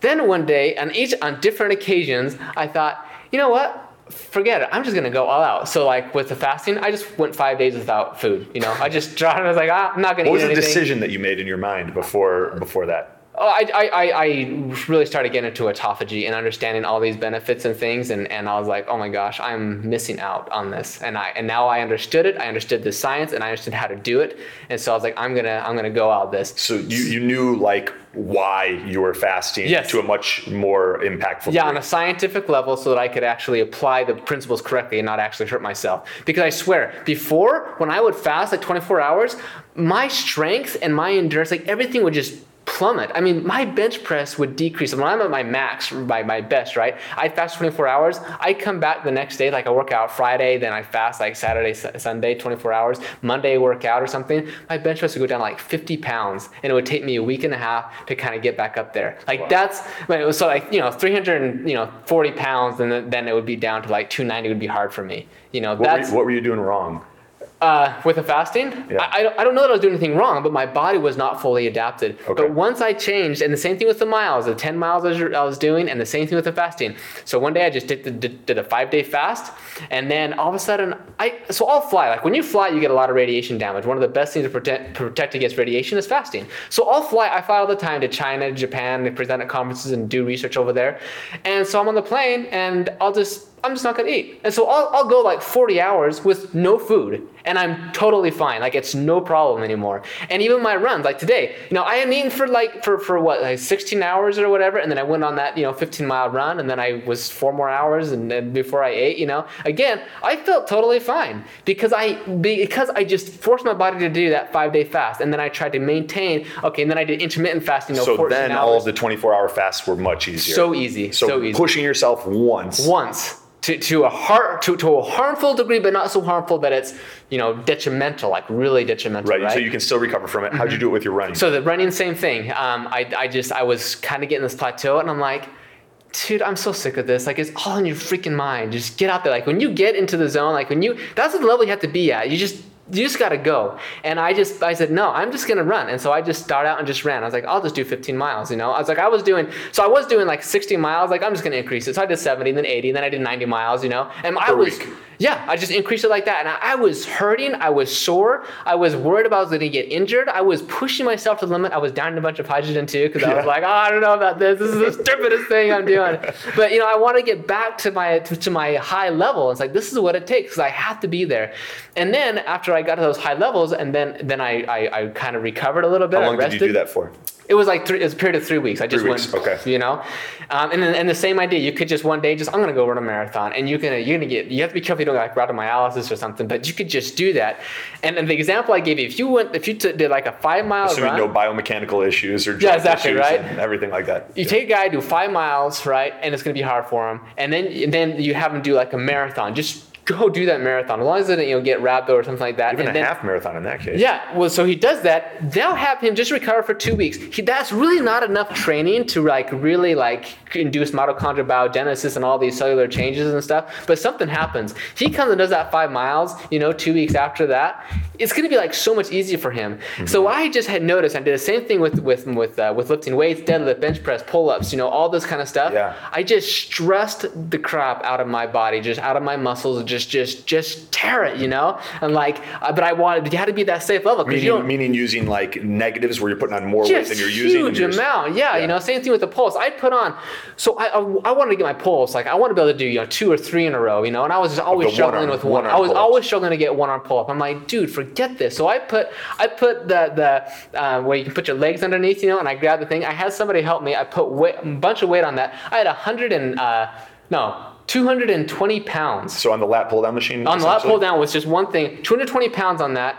Then one day, on each on different occasions, I thought, you know what? Forget it. I'm just gonna go all out. So like with the fasting, I just went five days without food. You know, I just dropped. I was like, ah, I'm not gonna eat anything. What was the anything. decision that you made in your mind before before that? Oh, I, I, I, I really started getting into autophagy and understanding all these benefits and things, and, and I was like, oh my gosh, I'm missing out on this. And I and now I understood it. I understood the science, and I understood how to do it. And so I was like, I'm gonna I'm gonna go out this. So you, you knew like why you were fasting Yes. to a much more impactful Yeah, degree. on a scientific level, so that I could actually apply the principles correctly and not actually hurt myself. Because I swear, before when I would fast like 24 hours, my strength and my endurance, like everything would just plummet. I mean, my bench press would decrease. When I'm at my max, my, my best, right? I fast 24 hours. I come back the next day, like I work out Friday, then I fast like Saturday, Su- Sunday, 24 hours. Monday, work out or something. My bench press would go down like 50 pounds, and it would take me a week and a half to kind of get back up there. Like that's, it was so like you know 340 you know pounds, and then, then it would be down to like 290 would be hard for me. You know, what, were that's you, what were you doing wrong? Uh, with the fasting, Yeah. I, I, don't, know that I was doing anything wrong, but my body was not fully adapted. Okay. But once I changed, and the same thing with the miles, the 10 miles I was, doing, and the same thing with the fasting. So one day I just did, the, did, did a five day fast, and then all of a sudden, I so I'll fly. Like when you fly, you get a lot of radiation damage. One of the best things to protect, protect against radiation is fasting. So I'll fly. I fly all the time to China, Japan, to present at conferences and do research over there. And so I'm on the plane, and I'll just I'm just not gonna eat. And so I'll, I'll go like 40 hours with no food, and I'm totally fine. Like it's no problem anymore. And even my runs, like today, you know, I hadn't eaten for like for for what like 16 hours or whatever, and then I went on that you know 15 mile run, and then I was four more hours, and then before I ate, you know, again, I felt totally fine because I because I just forced my body to do that five day fast, and then I tried to maintain. Okay, and then I did intermittent fasting. You know, So 14 then hours. all of the 24 hour fasts were much easier. So easy, So, so easy. pushing yourself once. once to, to a har- to, to a harmful degree, but not so harmful that it's you know detrimental, like really detrimental. Right, Right. so you can still recover from it. How'd you do it with your running? So the running, same thing. Um, I, I just I was kind of getting this plateau, and I'm like, dude, I'm so sick of this. Like it's all in your freaking mind. Just get out there. Like when you get into the zone, like when you that's the level you have to be at. You just you just gotta go. And I just I said no, I'm just gonna run. And so I just started out and just ran. I was like, I'll just do 15 miles. You know, I was like I was doing so I was doing like 60 miles. Like I'm just gonna increase it. So I did 70, then 80, then I did 90 miles. You know, and I was week. Yeah, I just increased it like that. And I, I was hurting. I was sore. I was worried about I was going to get injured. I was pushing myself to the limit. I was down a bunch of hydrogen too because I was like, oh, I don't know about this. This is the stupidest thing I'm doing. But you know, I want to get back to my to, to my high level. It's like this is what it takes because I have to be there. And then after I got to those high levels, and then then I I, I kind of recovered a little bit. How I long did you do rested. that for? It was like three. It was a period of three weeks. I just Three weeks, went. okay. You know, um, and then and the same idea. You could just one day just I'm gonna go run a marathon, and you're gonna you're gonna get. You have to be careful you don't get like rhabdomyolysis or something, but you could just do that. And, and the example I gave you, if you went, if you t- did like a five mile Assuming run, no biomechanical issues or Yeah, exactly, right? and everything like that. you take a guy do five miles, right, and it's gonna be hard for him, and then and then you have him do like a marathon. Just go do that marathon, as long as it doesn't you know get rhabdo or something like that. Even and a then, half marathon in that case. Yeah, well, so he does that. They'll have him just recover for two weeks. He, that's really not enough training to like really like induce mitochondrial biogenesis and all these cellular changes and stuff. But something happens. He comes and does that five miles. You know, two weeks after that, it's gonna be like so much easier for him. So I just had noticed. I did the same thing with with with uh, with lifting weights, deadlift, bench press, pull ups. You know, all this kind of stuff. Yeah. I just stressed the crap out of my body, just out of my muscles, just just just just tear it, you know. And like, uh, but I wanted you had to be that safe level because you Meaning, meaning using like negatives where you're putting on more weight than you're using. huge you're just- amount. Yeah, Yeah. you know, same thing with the pulse. I put on, so I, I, I wanted to get my pulse. Like I want to be able to do you know two or three in a row. You know, and I was just always struggling one-arm- with one. one-arm I was always struggling to get one arm pull up. I'm like, dude, forget this. So I put I put the the uh, where you can put your legs underneath, you know, and I grabbed the thing. I had somebody help me. I put weight, a bunch of weight on that. I had a hundred and uh, no. 220 pounds So on the lat pull down machine. on the lat pull down was just one thing 220 pounds on that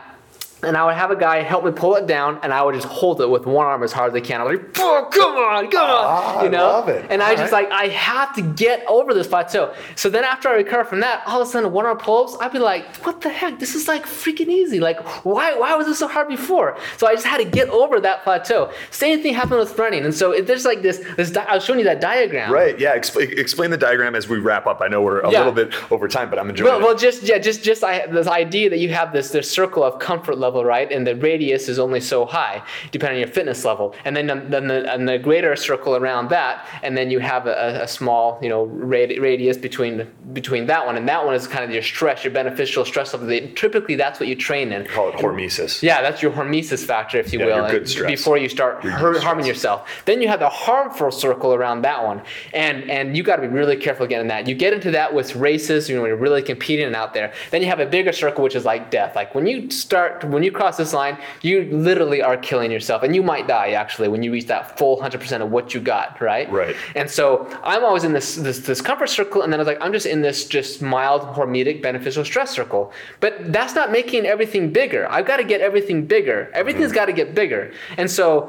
and I would have a guy help me pull it down, and I would just hold it with one arm as hard as I can. I was like, "Oh, come on, come Ah, on!" You know. I love it. And I All just right. like I have to get over this plateau. So then after I recover from that, all of a sudden one arm pull-ups, I'd be like, "What the heck? This is like freaking easy. Like, why why was this so hard before?" So I just had to get over that plateau. Same thing happened with running, and so there's like this this. Di- I was showing you that diagram. Right. Yeah. Expl- explain the diagram as we wrap up. I know we're a Yeah. little bit over time, but I'm enjoying Well, it. well, just yeah, just just I, this idea that you have this this circle of comfort level, right? And the radius is only so high, depending on your fitness level, and then then the, and the greater circle around that, and then you have a, a small you know radi- radius between between that one and that one is kind of your stress, your beneficial stress level. They- Typically, that's what you train in. Call it hormesis. Yeah, that's your hormesis factor, if you Yeah, will, good stress. before you start good harming yourself. Then you have the harmful circle around that one, and and you got to be really careful getting that. You get into that with races, you know, when you're really competing out there. Then you have a bigger circle, which is like death. Like when you start, when you cross this line, you literally are killing yourself, and you might die actually when you reach that full hundred percent of what you got, right? Right. And so I'm always in this, this this comfort circle, and then I was like, I'm just in this just mild hormetic beneficial stress circle. But that's not making everything bigger. I've got to get everything bigger. Everything's mm-hmm. got to get bigger. And so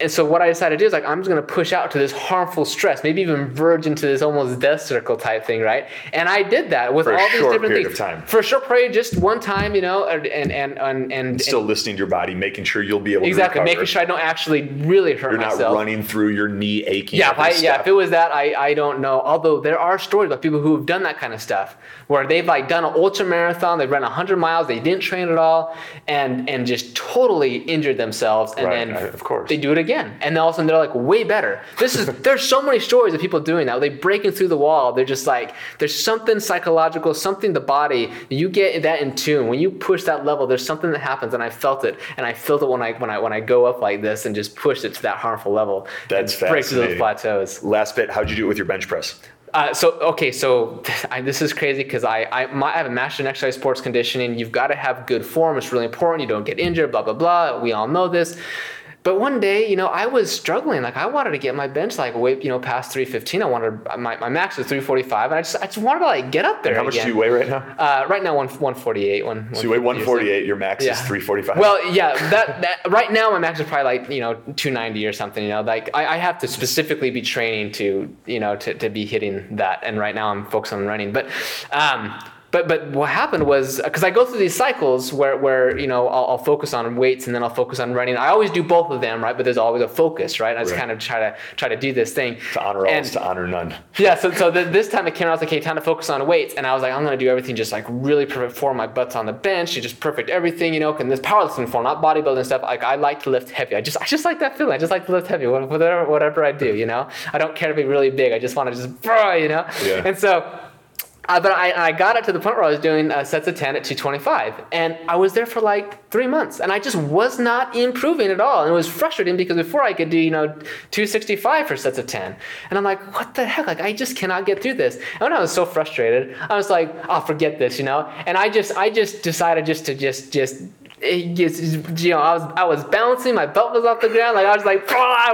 and so what I decided to do is like I'm just gonna push out to this harmful stress, maybe even verge into this almost death circle type thing, right? And I did that with all these different things of time. for a short period, just one time, you know, and and and and, and Still listening to your body, making sure you'll be able exactly to making sure I don't actually really hurt you're myself. not running through your knee aching. Yeah, if I, yeah, if it was that, I, I don't know. Although there are stories about people who have done that kind of stuff, where they've like done an ultra marathon, they've run 100 miles, they didn't train at all, and and just totally injured themselves, and Right, then of course. they do it again, and then all of a sudden they're like way better. This is there's so many stories of people doing that. They breaking through the wall. They're just like there's something psychological, something the body. You get that in tune when you push that level. There's something that happens, and I felt it, and I felt it when I when I when I go up like this and just push it to that harmful level. That's and break through those plateaus. Last bit, how'd you do it with your bench press? Uh, so okay, so I, this is crazy because I I, my, I have a master in exercise sports conditioning. You've got to have good form. It's really important. You don't get injured. Blah blah blah. We all know this. But one day, you know, I was struggling. Like I wanted to get my bench like way, you know, past 315. I wanted my, my max was 345, and I just I just wanted to like get up there. How much again. do you weigh right now? Uh, right now, one 148. One, so you weigh 148. Your max is 345. Well, yeah, that, that right now my max is probably like you know 290 or something. You know, like I, I have to specifically be training to you know to, to be hitting that, and right now I'm focused on running. But um, but but what happened was because I go through these cycles where where you know I'll, I'll, focus on weights and then I'll focus on running. I always do both of them, right? But there's always a focus, right? I just right. kind of try to try to do this thing. To honor all, to honor none. Yeah. So so the, this time it came out like, okay, time to focus on weights, and I was like, I'm gonna do everything just like really perfect form. My butt's on the bench, just perfect everything, you know. And this powerlifting form, not bodybuilding stuff. Like I like to lift heavy. I just I just like that feeling. I just like to lift heavy, whatever whatever I do, you know. I don't care to be really big. I just want to just, you know. Yeah. And so uh, but I, I got it to the point where I was doing uh, sets of 10 at 225. And I was there for like three months. And I just was not improving at all. And it was frustrating because before I could do, you know, 265 for sets of 10. And I'm like, what the heck? Like, I just cannot get through this. And when I was so frustrated, I was like, I'll oh, forget this, you know? And I just, I just decided just to just, just, just, you know, I was I was bouncing, my belt was off the ground, like I was like,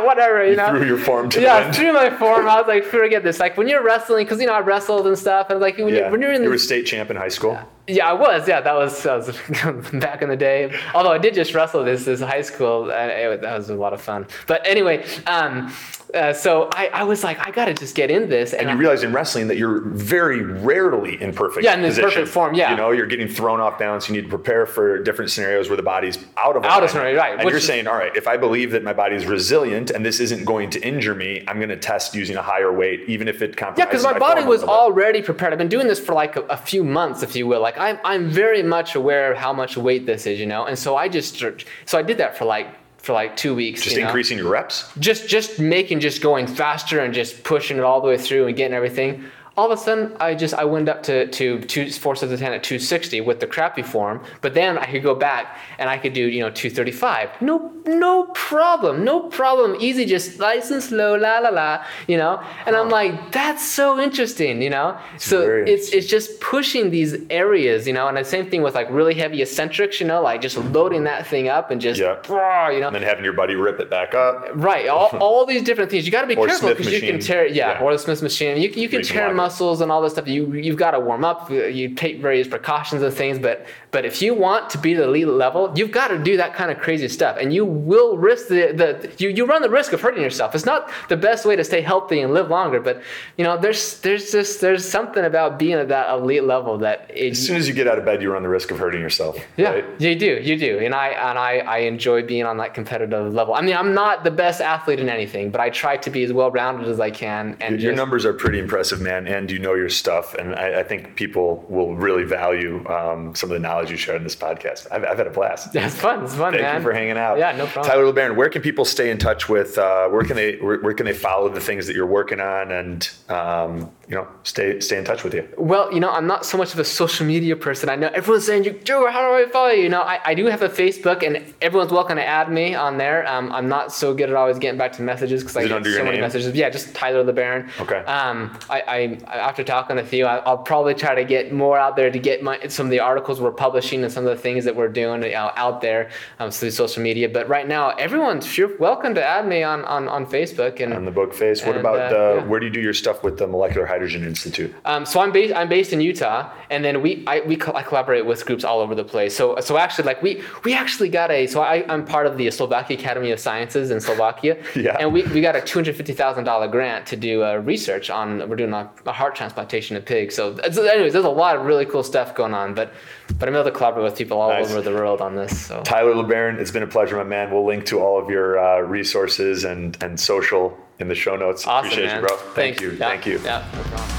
whatever, you, you know. Threw your form to yeah, the threw my form. I was like, forget this. Like when you're wrestling, because you know I wrestled and stuff, and like when, yeah. you're, when you're in, you were state champ in high school. Yeah. Yeah, I was. Yeah, that was, that was back in the day. Although I did just wrestle this this high school, and it, that was a lot of fun. But anyway, um, uh, so I, I was like, I gotta just get in this. And, and you I, realize in wrestling that you're very rarely in perfect yeah, in position. perfect form. Yeah, you know, you're getting thrown off balance. You need to prepare for different scenarios where the body's out of out of scenario, right? And Which you're saying, all right, if I believe that my body's resilient and this isn't going to injure me, I'm going to test using a higher weight, even if it compromises. Yeah, because my, my body was already prepared. I've been doing this for like a, a, few months, if you will. Like I'm, I'm very much aware of how much weight this is, you know. And so I just, so I did that for like for like two weeks. Just you know? increasing your reps. Just just making just going faster and just pushing it all the way through and getting everything all of a sudden I just I went up to to two four sets of ten at 260 with the crappy form, but then I could go back and I could do you know 235. No no problem, no problem, easy, just nice and slow, la la la, you know. And I'm like, that's so interesting, you know. It's so it's it's just pushing these areas, you know. And the same thing with like really heavy eccentrics, you know, like just loading that thing up and just yep. you know, and then having your buddy rip it back up. Right, all, all these different things. You got to be or careful because you can tear, yeah, yeah, or the Smith machine. You you can tear muscles and all this stuff. You you've got to warm up. You take various precautions and things, but but if you want to be the elite level, you've got to do that kind of crazy stuff, and you will risk the the you, you run the risk of hurting yourself. It's not the best way to stay healthy and live longer, but you know there's there's just there's something about being at that elite level that it, as soon as you get out of bed, you run the risk of hurting yourself. Yeah, right? you do, you do, and I and I I enjoy being on that competitive level. I mean, I'm not the best athlete in anything, but I try to be as well rounded as I can. And your just, numbers are pretty impressive, man, and you know your stuff, and I, I think people will really value um, some of the knowledge you shared in this podcast. I've, I've had a blast. Yeah, it's fun. It's fun, Thank man. you for hanging out. Yeah, no problem. Tyler LeBaron, where can people stay in touch with? Uh, where can they where, where, can they follow the things that you're working on, and um, you know, stay stay in touch with you? Well, you know, I'm not so much of a social media person. I know everyone's saying, "You, "Joe, how do I follow you?" You know, I, I do have a Facebook, and everyone's welcome to add me on there. Um, I'm not so good at always getting back to messages because I get so many messages. Yeah, just Tyler LeBaron. Okay. Um, I, I after talking with you, I, will probably try to get more out there to get my some of the articles we're publishing and some of the things that we're doing out there um, through social media. But right now, everyone's sure welcome to add me on on, on Facebook and on the book face. What and, about uh, the, yeah. where do you do your stuff with the Molecular Hydrogen Institute? Um, so I'm based I'm based in Utah, and then we I we co- I collaborate with groups all over the place. So so actually like we we actually got a so I I'm part of the Slovakia Academy of Sciences in Slovakia, Yeah. and we, we got a two hundred fifty thousand dollar grant to do uh, research on we're doing a, a heart transplantation of pigs. So, so anyways, there's a lot of really cool stuff going on, but but I'm able to collaborate with people all Nice. over the world on this. So Tyler LeBaron, it's been a pleasure, my man. We'll link to all of your uh, resources and and social in the show notes. awesome, Appreciate man. you, bro. Thanks. Thank you. Yeah, Thank you. Yeah, no problem.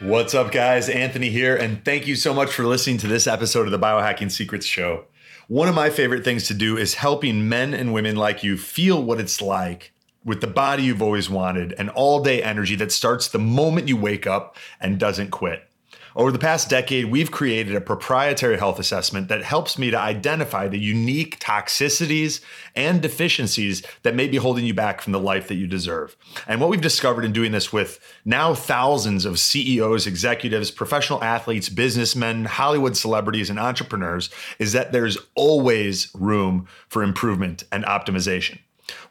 What's up, guys? Anthony here, and thank you so much for listening to this episode of the Biohacking Secrets Show. One of my favorite things to do is helping men and women like you feel what it's like with the body you've always wanted and all day energy that starts the moment you wake up and doesn't quit. Over the past decade, we've created a proprietary health assessment that helps me to identify the unique toxicities and deficiencies that may be holding you back from the life that you deserve. And what we've discovered in doing this with now thousands of CEOs, executives, professional athletes, businessmen, Hollywood celebrities, and entrepreneurs is that there's always room for improvement and optimization.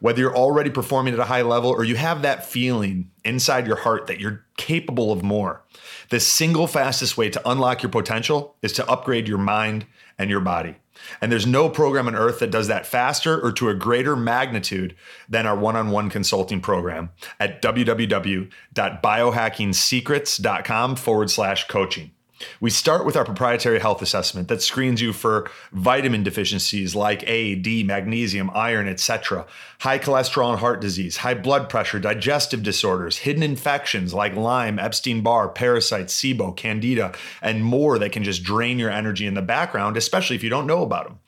Whether you're already performing at a high level or you have that feeling inside your heart that you're capable of more, the single fastest way to unlock your potential is to upgrade your mind and your body. And there's no program on earth that does that faster or to a greater magnitude than our one on one consulting program at www.biohackingsecrets.com forward slash coaching. We start with our proprietary health assessment that screens you for vitamin deficiencies like A, D, magnesium, iron, etc., high cholesterol and heart disease, high blood pressure, digestive disorders, hidden infections like Lyme, Epstein Barr, parasites, SIBO, Candida, and more that can just drain your energy in the background, especially if you don't know about them.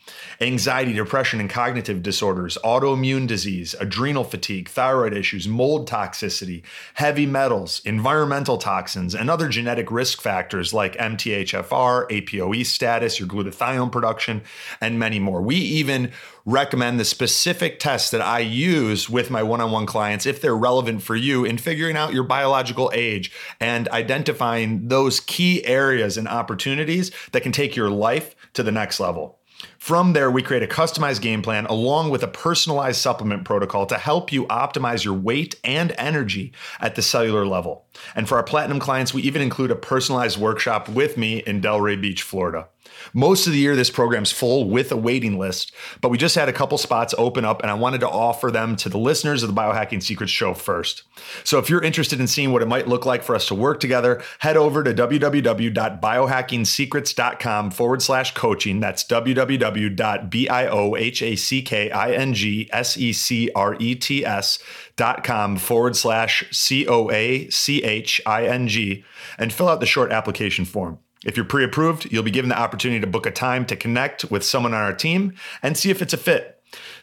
Anxiety, depression, and cognitive disorders, autoimmune disease, adrenal fatigue, thyroid issues, mold toxicity, heavy metals, environmental toxins, and other genetic risk factors like MTHFR, APOE status, your glutathione production, and many more. We even recommend the specific tests that I use with my one on one clients if they're relevant for you in figuring out your biological age and identifying those key areas and opportunities that can take your life to the next level. From there, we create a customized game plan along with a personalized supplement protocol to help you optimize your weight and energy at the cellular level. And for our platinum clients, we even include a personalized workshop with me in Delray Beach, Florida. Most of the year, this program's full with a waiting list, but we just had a couple spots open up and I wanted to offer them to the listeners of the Biohacking Secrets show first. So if you're interested in seeing what it might look like for us to work together, head over to www.biohackingsecrets.com forward slash coaching. That's www.biohackingsecrets.com forward slash C O A C H I N G and fill out the short application form. If you're pre approved, you'll be given the opportunity to book a time to connect with someone on our team and see if it's a fit.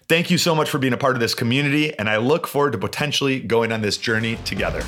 Thank you so much for being a part of this community, and I look forward to potentially going on this journey together.